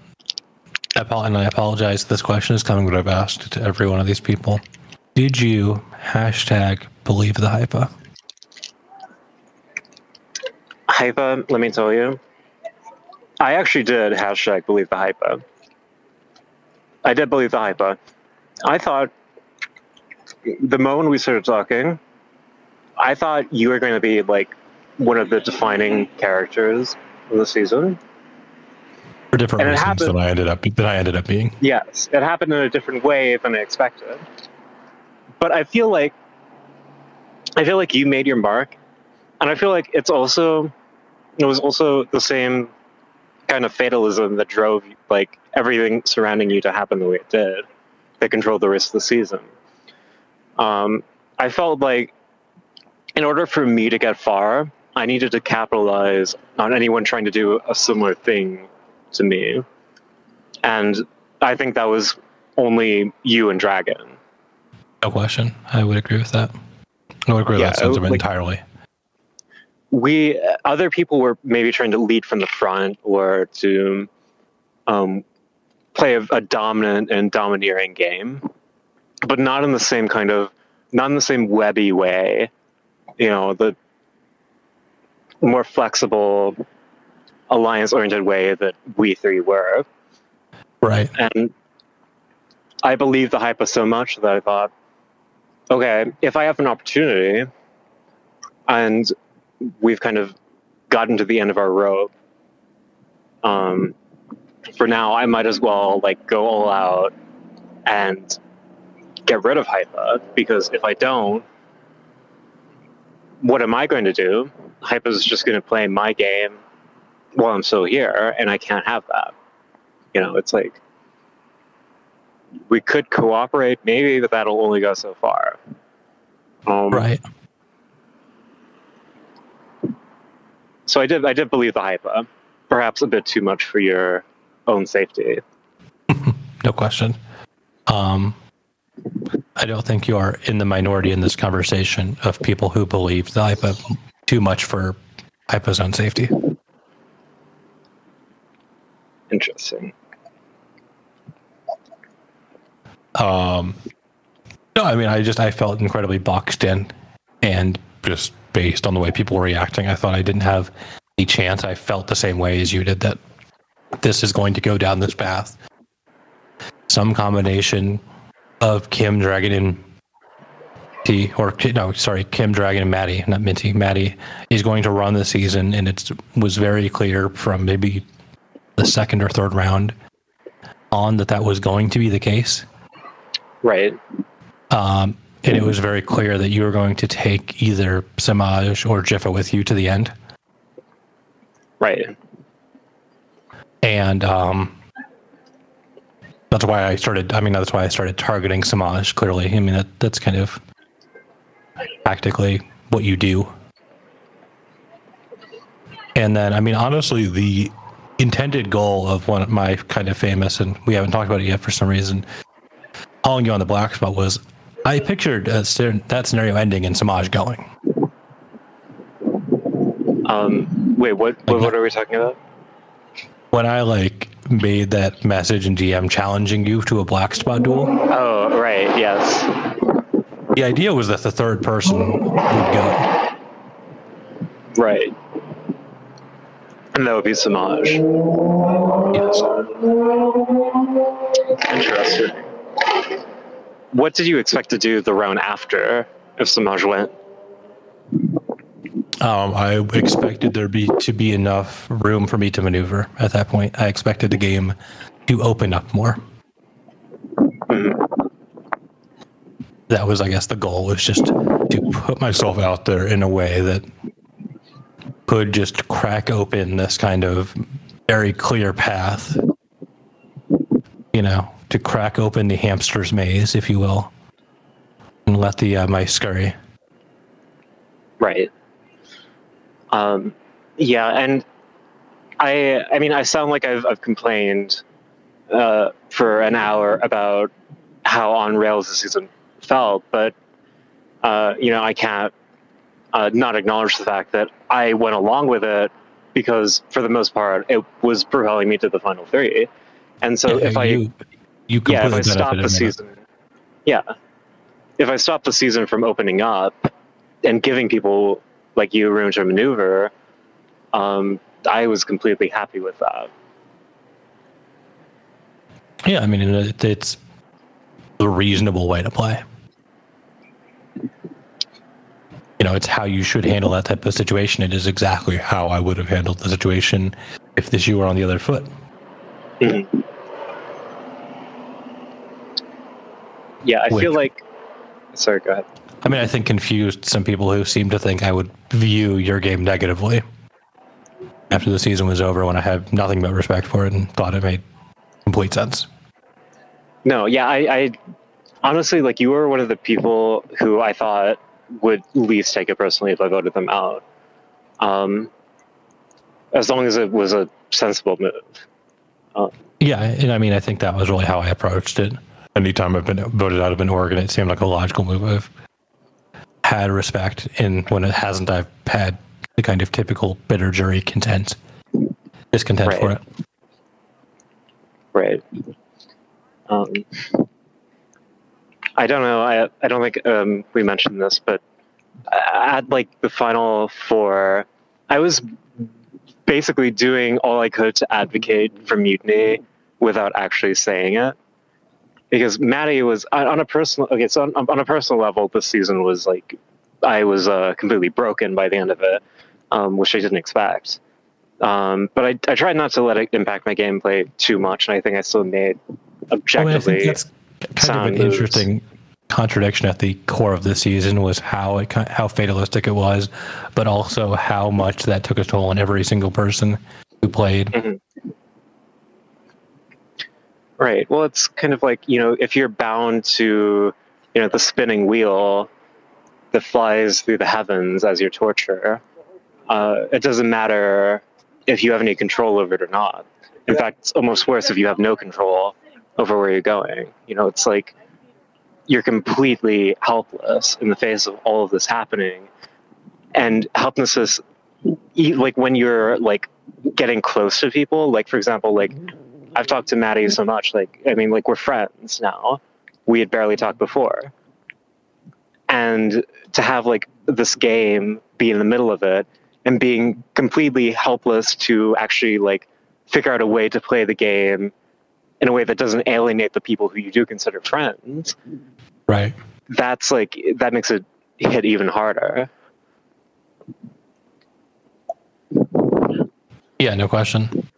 I and I apologize. This question is coming, but I've asked to every one of these people. Did you hashtag believe the hypa? Hypa, let me tell you, I actually did hashtag believe the hypa. I did believe the hypa. I thought the moment we started talking, I thought you were going to be like one of the defining characters of the season. For different And reasons happened- than I ended up than I ended up being. Yes, it happened in a different way than I expected. But I feel like I feel like you made your mark, and I feel like it's also it was also the same kind of fatalism that drove like everything surrounding you to happen the way it did, that controlled the rest of the season. Um, I felt like in order for me to get far, I needed to capitalize on anyone trying to do a similar thing to me. And I think that was only you and Dragon. No question. I would agree with that. I would agree with Yeah, that sentiment like- entirely. We other people were maybe trying to lead from the front or to um, play a, a dominant and domineering game, but not in the same kind of not in the same webby way. You know, the more flexible, alliance-oriented way that we three were. Right. And I believed the hype so much that I thought, okay, if I have an opportunity and we've kind of gotten to the end of our rope, um, for now, I might as well like go all out and get rid of Hypa because if I don't, what am I going to do? Hypa is just going to play my game while I'm still here, and I can't have that. You know, it's like we could cooperate, maybe, but that'll only go so far. Um, Right. So I did. I did believe the hypa, perhaps a bit too much for your own safety. No question. Um, I don't think you are in the minority in this conversation of people who believe the hypa too much for Hypa's own safety. Interesting. Um, no, I mean, I just I felt incredibly boxed in, and just based on the way people were reacting, I thought I didn't have a chance. I felt the same way as you did that this is going to go down this path. Some combination of Kim Dragon and T, or no, sorry, Kim Dragon and Maddie, not Minty. Maddie is going to run the season, and it was very clear from maybe the second or third round on that that was going to be the case. Right. Um, and it was very clear that you were going to take either Samaj or Jiffa with you to the end. Right. And um, that's why I started. I mean, that's why I started targeting Samaj. Clearly, I mean that that's kind of tactically what you do. And then, I mean, honestly, the intended goal of one of my kind of famous, and we haven't talked about it yet for some reason, calling you on the black spot was I pictured that scenario ending and Samaj going. Um, wait. What? What, what are we talking about? When I like made that message in DM challenging you to a black spot duel, Oh, right. Yes. the idea was that the third person would go. Right. And that would be Samaj. Yes. Interesting. What did you expect to do the round after if Samaj went? Um, I expected there be to be enough room for me to maneuver at that point. I expected the game to open up more. That was, I guess, the goal was just to put myself out there in a way that could just crack open this kind of very clear path. You know, to crack open the hamster's maze, if you will, and let the uh, mice scurry. Right. Um, yeah, and I I mean I sound like I've I've complained uh, for an hour about how on rails the season felt, but uh, you know I can't uh, not acknowledge the fact that I went along with it because for the most part it was propelling me to the final three, and so if I you, you yeah if I stop the season yeah. If I stop the season from opening up and giving people like you room to maneuver, um, I was completely happy with that. Yeah, I mean, it, it's a reasonable way to play. You know, it's how you should handle that type of situation. It is exactly how I would have handled the situation if this you were on the other foot. Yeah, I feel like. Sorry, go ahead. I mean, I think confused some people who seem to think I would view your game negatively after the season was over when I had nothing but respect for it and thought it made complete sense. No, yeah, I, I honestly like you were one of the people who I thought would least take it personally if I voted them out. Um, as long as it was a sensible move. Yeah, and I mean, I think that was really how I approached it. Anytime I've been voted out of an org, and it seemed like a logical move. I've had respect, and when it hasn't, I've had the kind of typical bitter jury content, discontent for it. Right. Um, I don't know. I I don't think um, we mentioned this, but at like the final four, I was basically doing all I could to advocate for mutiny without actually saying it. Because Maddie was on a personal okay, so on, on a personal level, this season was like I was uh, completely broken by the end of it, um, which I didn't expect. Um, but I, I tried not to let it impact my gameplay too much, and I think I still made I mean, I objectively. think that's kind of an moves. interesting contradiction at the core of this season was how it how fatalistic it was, but also how much that took a toll on every single person who played. Right. Well, it's kind of like, you know, if you're bound to, you know, the spinning wheel that flies through the heavens as your torture, uh, it doesn't matter if you have any control over it or not. In fact, it's almost worse if you have no control over where you're going. You know, it's like you're completely helpless in the face of all of this happening. And helplessness, like when you're like getting close to people, like for example, like I've talked to Maddie so much. Like, I mean, like we're friends now. We had barely talked before. And to have like this game be in the middle of it and being completely helpless to actually like figure out a way to play the game in a way that doesn't alienate the people who you do consider friends, Right. that's like, that makes it hit even harder. Yeah, no question.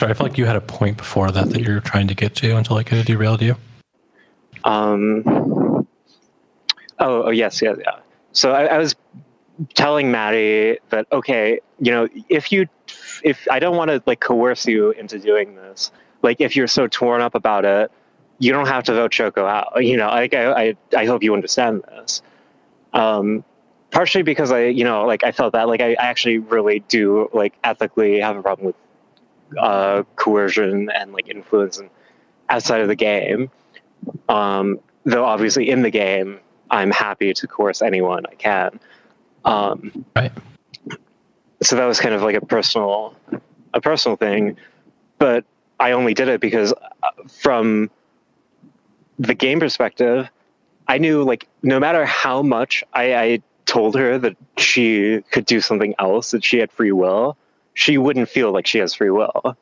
Sorry, I feel like you had a point before that that you're trying to get to until I kind of derailed you. Um, oh, oh, yes, yeah, yeah. So I, I was telling Maddie that okay, you know, if you, if I don't want to like coerce you into doing this, like if you're so torn up about it, you don't have to vote Choco out. You know, like I, I, I hope you understand this. Um, partially because I, you know, like I felt that like I, I actually really do like ethically have a problem with uh, coercion and like influence and outside of the game. Um, though obviously in the game, I'm happy to coerce anyone I can. Um, Right. so that was kind of like a personal, a personal thing, but I only did it because uh, from the game perspective, I knew like no matter how much I, I told her that she could do something else, that she had free will, she wouldn't feel like she has free will.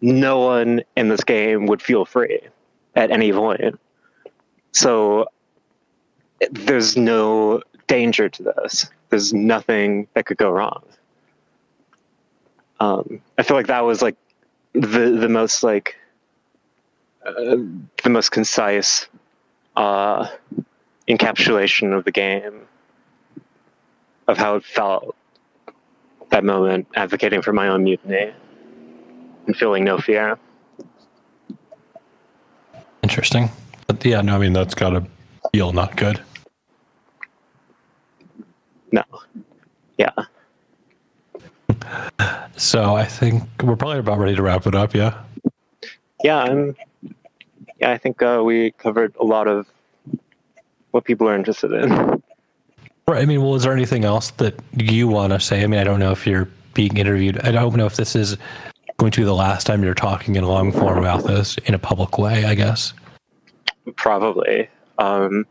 No one in this game would feel free at any point. So there's no danger to this. There's nothing that could go wrong. Um, I feel like that was like the the most like uh, the most concise uh, encapsulation of the game of how it felt that moment advocating for my own mutiny and feeling no fear. Interesting. But yeah, no, I mean that's gotta feel not good. No. Yeah. So I think we're probably about ready to wrap it up, yeah. Yeah, I'm yeah, I think uh, we covered a lot of what people are interested in. Right. I mean, well, is there anything else that you want to say? I mean, I don't know if you're being interviewed. I don't know if this is going to be the last time you're talking in long form about this in a public way, I guess. Probably. Um,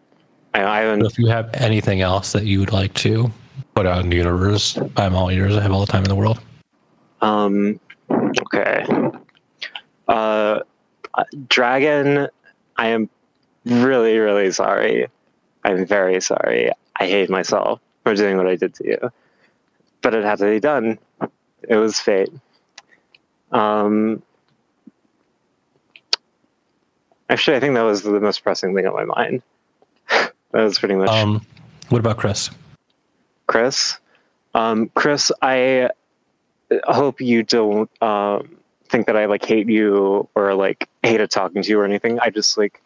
I, I haven't. But if you have anything else that you would like to put out in the universe, I'm all ears. I have all the time in the world. Um, okay. Uh, Dragon, I am really, really sorry. I'm very sorry. I hate myself for doing what I did to you. But it had to be done. It was fate. Um, actually, I think that was the most pressing thing on my mind. that was pretty much. Um, what about Chris? Chris? Um, Chris, I hope you don't um, think that I like hate you or like hated talking to you or anything. I just like,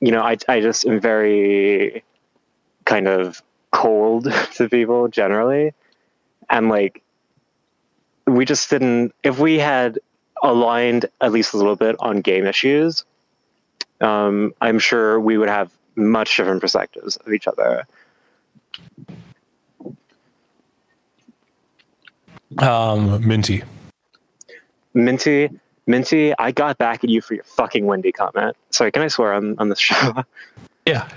you know, I I just am very kind of cold to people generally, and like, we just didn't. If we had aligned at least a little bit on game issues, um, I'm sure we would have much different perspectives of each other. Um, Minty. Minty, Minty, I got back at you for your fucking Wendy comment. Sorry, can I swear on, on this show? Yeah.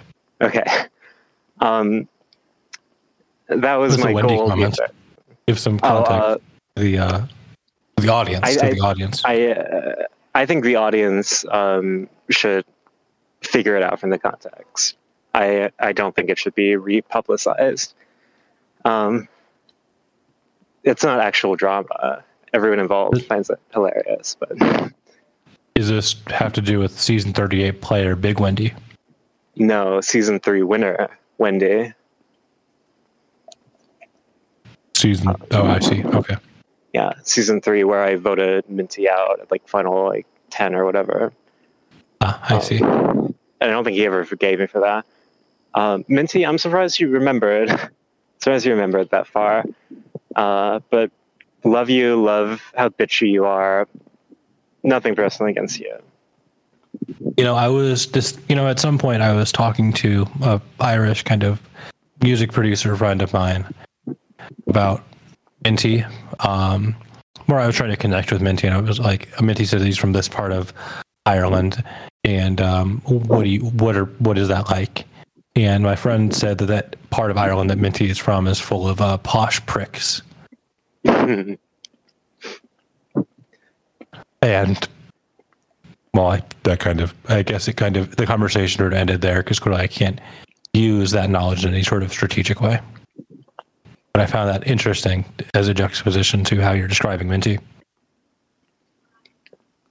okay. Um, that was my goal. comment? Give some Oh, context uh, to the uh, the audience. I- to I- the audience. I uh, I think the audience um, should figure it out from the context. I I don't think it should be republicized. Um, it's not actual drama. Everyone involved finds it hilarious, but Does this have to do with season 38 player Big Wendy? no, season three winner Wendy. Season. Oh, I see. Okay. Yeah, season three where I voted Minty out at like final like ten or whatever. Ah, I see. And I don't think he ever forgave me for that. Um, Minty, I'm surprised you remembered. surprised you remembered that far. Uh, but love you, love how bitchy you are. Nothing personal against you. You know, I was just, you know, at some point I was talking to a Irish kind of music producer friend of mine about Minty. Um, where I was trying to connect with Minty, and I was like, Minty said he's from this part of Ireland, and um, what do you, what are, what is that like? And my friend said that that part of Ireland that Minty is from is full of uh, posh pricks. And well, I, that kind of, I guess it kind of, the conversation sort of ended there because clearly I can't use that knowledge in any sort of strategic way. But I found that interesting as a juxtaposition to how you're describing Minty.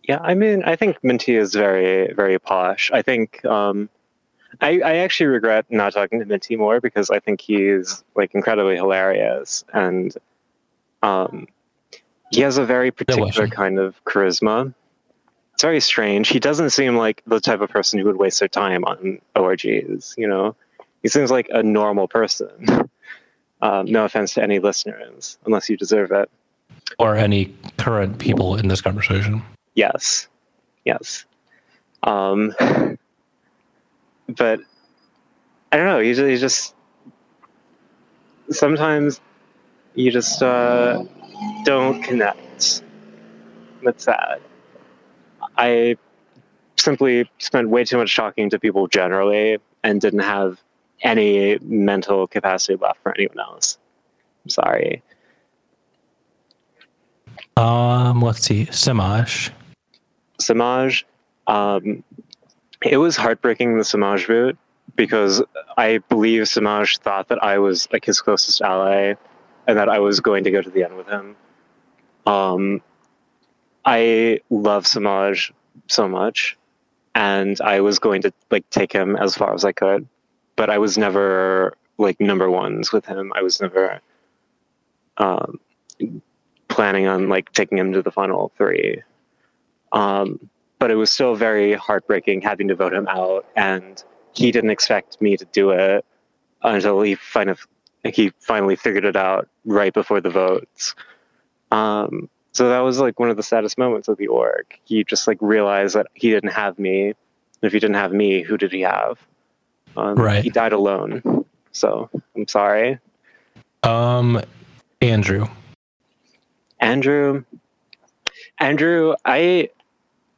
Yeah, I mean, I think Minty is very, very posh. I think um, I, I actually regret not talking to Minty more because I think he's like incredibly hilarious and um, he has a very particular kind of charisma. It's very strange. He doesn't seem like the type of person who would waste their time on ORGs. You know, he seems like a normal person. Um, no offense to any listeners, unless you deserve it. Or any current people in this conversation. Yes, yes. Um, but I don't know. You just, you just sometimes you just uh, don't connect. That's sad. I simply spent way too much talking to people generally and didn't have any mental capacity left for anyone else. I'm sorry. Um, let's see, Samaj. Samaj, um, it was heartbreaking the Samaj boot because I believe Samaj thought that I was like his closest ally and that I was going to go to the end with him. Um, I love Samaj so much, and I was going to like take him as far as I could, but I was never like number ones with him. I was never um, planning on like taking him to the final three. Um, but it was still very heartbreaking having to vote him out, and he didn't expect me to do it until he kind of he finally figured it out right before the votes. Um, so that was like one of the saddest moments of the org. He just like realized that he didn't have me. And if he didn't have me, who did he have? Um, Right. He died alone. So I'm sorry. Um, Andrew. Andrew Andrew, I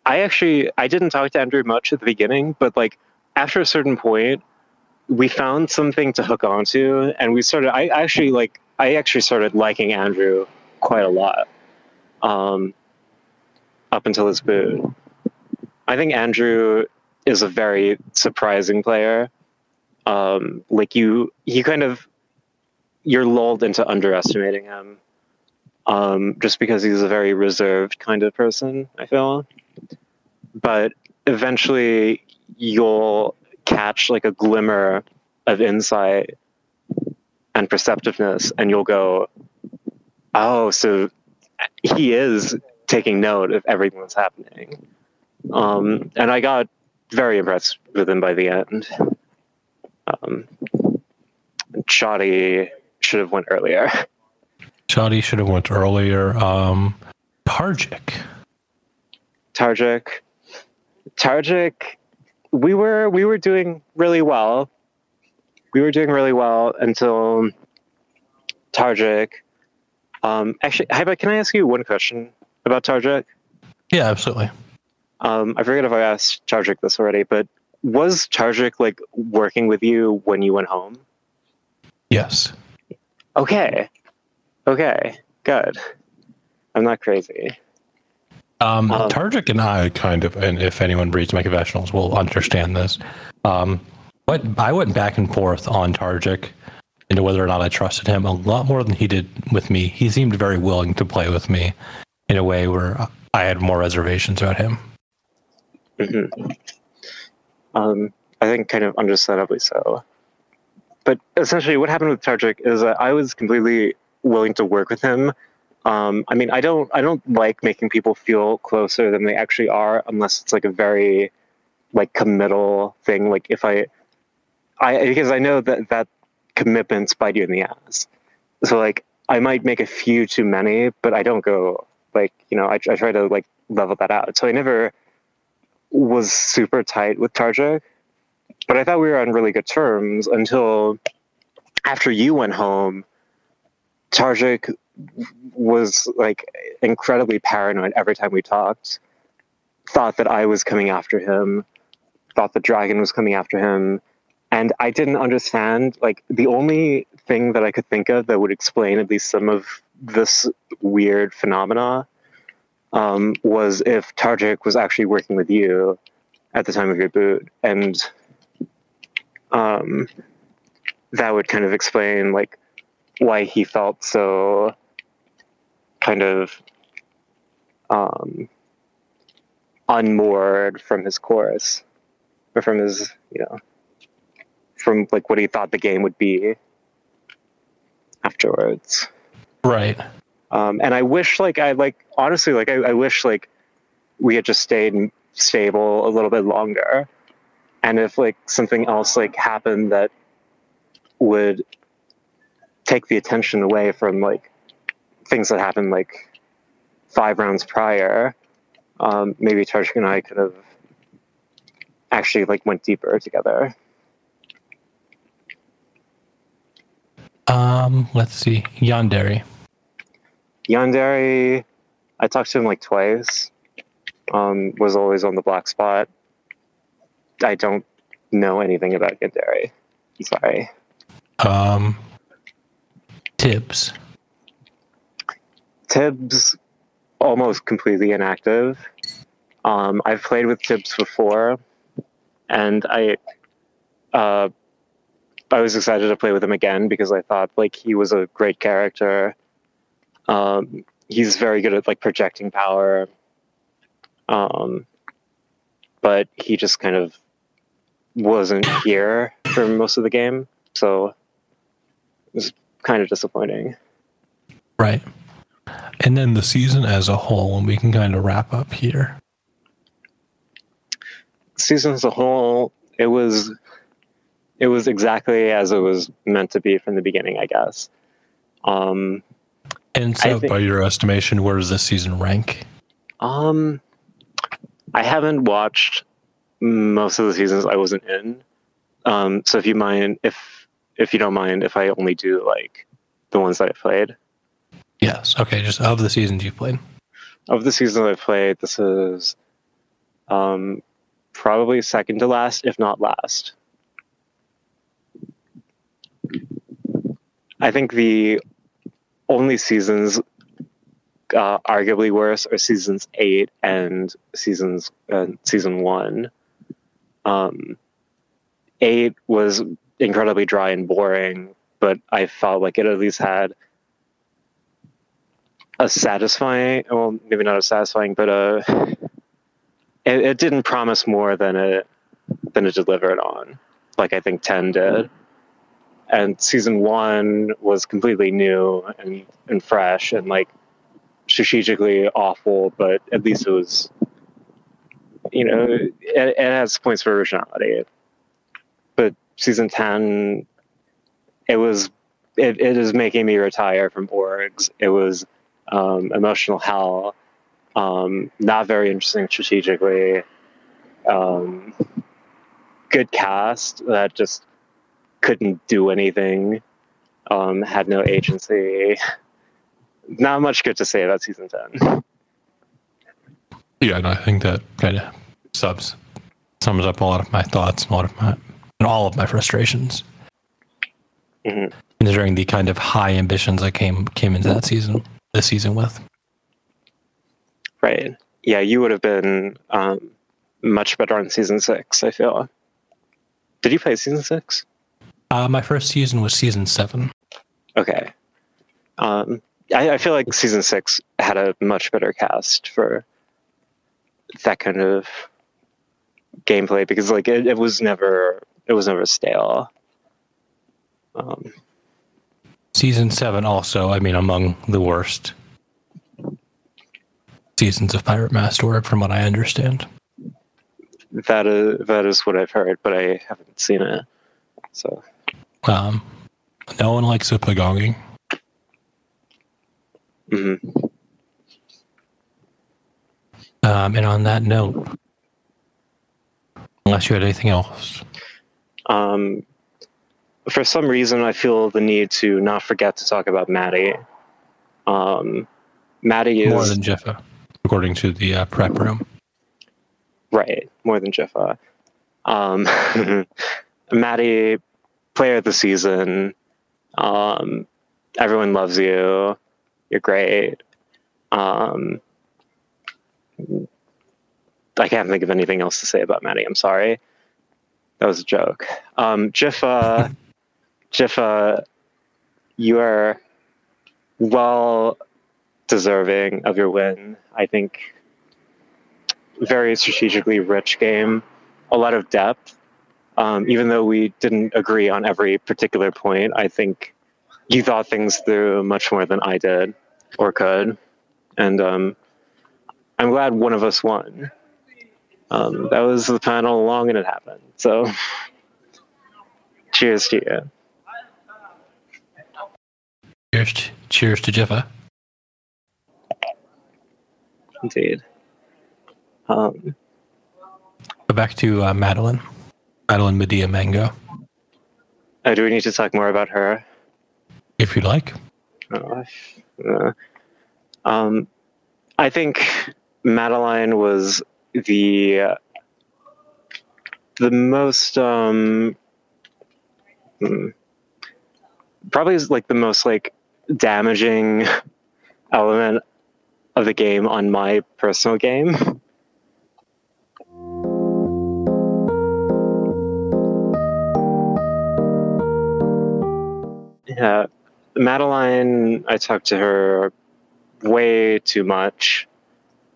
I actually I didn't talk to Andrew much at the beginning, but like after a certain point, we found something to hook onto and we started I actually like I actually started liking Andrew quite a lot. Um up until his boot. I think Andrew is a very surprising player. Um like you he kind of you're lulled into underestimating him um, just because he's a very reserved kind of person, I feel. But eventually you'll catch like a glimmer of insight and perceptiveness, and you'll go, oh, so he is taking note of everything that's happening. Um, and I got very impressed with him by the end. Um, Shoddy should have went earlier. Shoddy should have went earlier. Um, Targic. Targic. Targic, we were we were doing really well. We were doing really well until Targic. Um, actually, Hypa, can I ask you one question about Targic? Yeah, absolutely. Um, I forget if I asked Targic this already, but was Targic like working with you when you went home? Yes. Okay. Okay. Good. I'm not crazy. Um, Um, Targic and I kind of, and if anyone reads my confessionals will understand this. Um, but I went back and forth on Targic into whether or not I trusted him a lot more than he did with me. He seemed very willing to play with me in a way where I had more reservations about him. hmm Um, I think kind of understandably so. But essentially, what happened with Targic is that I was completely willing to work with him. Um, I mean, I don't, I don't like making people feel closer than they actually are, unless it's like a very, like committal thing. Like if I, I because I know that that commitments bite you in the ass. So like I might make a few too many, but I don't go like you know I, I try to like level that out. So I never was super tight with Targic, but I thought we were on really good terms until after you went home. Targic was like incredibly paranoid every time we talked. Thought that I was coming after him. Thought the dragon was coming after him, and I didn't understand. Like the only thing that I could think of that would explain at least some of this weird phenomena um, was if Targic was actually working with you at the time of your boot, and um, that would kind of explain like why he felt so kind of um, unmoored from his chorus or from his you know from like what he thought the game would be afterwards Right. um, and I wish, like, I like honestly, like, I, I wish, like, we had just stayed stable a little bit longer, and if like something else like happened that would take the attention away from like things that happened like five rounds prior, um, maybe Tarshik and I could have actually like went deeper together. Um, let's see. Yandere. Yandere, I talked to him like twice. Um, was always on the black spot. I don't know anything about Yandere. Sorry. Um, Tibbs. Tibbs almost completely inactive. Um, I've played with Tibbs before, and I uh, I was excited to play with him again because I thought like he was a great character. Um, he's very good at like projecting power. Um, but he just kind of wasn't here for most of the game, so it was kind of disappointing. Right. And then the season as a whole, and we can kind of wrap up here. Season as a whole, it was it was exactly as it was meant to be from the beginning, I guess. Um, and so, think, by your estimation, where does this season rank? Um, I haven't watched most of the seasons I wasn't in. Um, so if you mind, if if you don't mind, if I only do like the ones that I played. Yes. Okay. Just of the seasons you've played. Of the seasons I've played, this is um, probably second to last, if not last. I think the only seasons uh, arguably worse are seasons eight and seasons uh, season one. Um, eight was incredibly dry and boring, but I felt like it at least had a satisfying, well, maybe not a satisfying, but a it, it didn't promise more than it than it delivered on, like I think ten did and season one was completely new and, and fresh and like strategically awful, but at least it was, you know, it, it has points for originality. But season 10, it was, it, it is making me retire from orgs. It was um, emotional hell, um, not very interesting strategically. Um, good cast that just couldn't do anything, um, had no agency. Not much good to say about season 10. Yeah, and I think that kind of subs sums up a lot of my thoughts and a lot of my and all of my frustrations. Mm-hmm. Considering the kind of high ambitions I came came into that season, this season with. Right. Yeah, you would have been um, much better on season six. I feel. Did you play season six? Uh, my first season was season seven. Okay. Um, I, I, feel like season six had a much better cast for that kind of gameplay because like it, it was never it was never stale. Um, season seven also, I mean, among the worst seasons of Pirate Masterwork, from what I understand. That is that is what I've heard, but I haven't seen it. So um, no one likes a pagonging. Mm-hmm. Um, and on that note, unless you had anything else, um, for some reason, I feel the need to not forget to talk about Maddie. Um, Maddie is more than Jiffa, according to the uh, prep room. Right, more than Jiffa. Um, Maddie player of the season. Um, everyone loves you. You're great. Um, I can't think of anything else to say about Maddie. I'm sorry. That was a joke. Um, Jiffa, Jiffa, you are well deserving of your win. I think very strategically rich game, a lot of depth. Um, even though we didn't agree on every particular point, I think you thought things through much more than I did or could. And um, I'm glad one of us won. Um, that was the plan all along and it happened. So cheers to you. Cheers to, cheers to Jiffa. Indeed. Um, back to uh, Madeline. Madeline Medea Mango. Uh, do we need to talk more about her? If you'd like. Oh, uh, um, I think Madeline was the the most um, hmm, probably is like the most like damaging element of the game on my personal game. Yeah, Madeline, I talked to her way too much.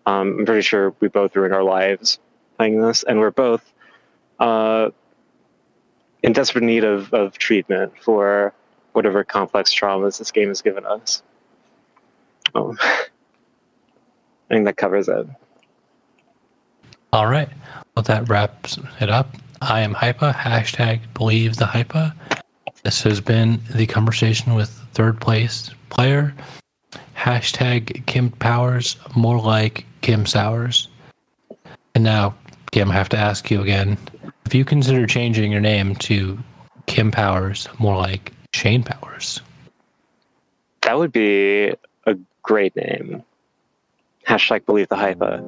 Um, I'm pretty sure we both ruined our lives playing this, and we're both uh, in desperate need of, of treatment for whatever complex traumas this game has given us. Oh, I think that covers it. All right. Well, that wraps it up. I am Hypa. Hashtag believe the Hypa. This has been the conversation with third place player. Hashtag Kim Powers, more like Kim Sowers. And now, Kim, I have to ask you again if you consider changing your name to Kim Powers, more like Shane Powers. That would be a great name. Hashtag believe the hypa.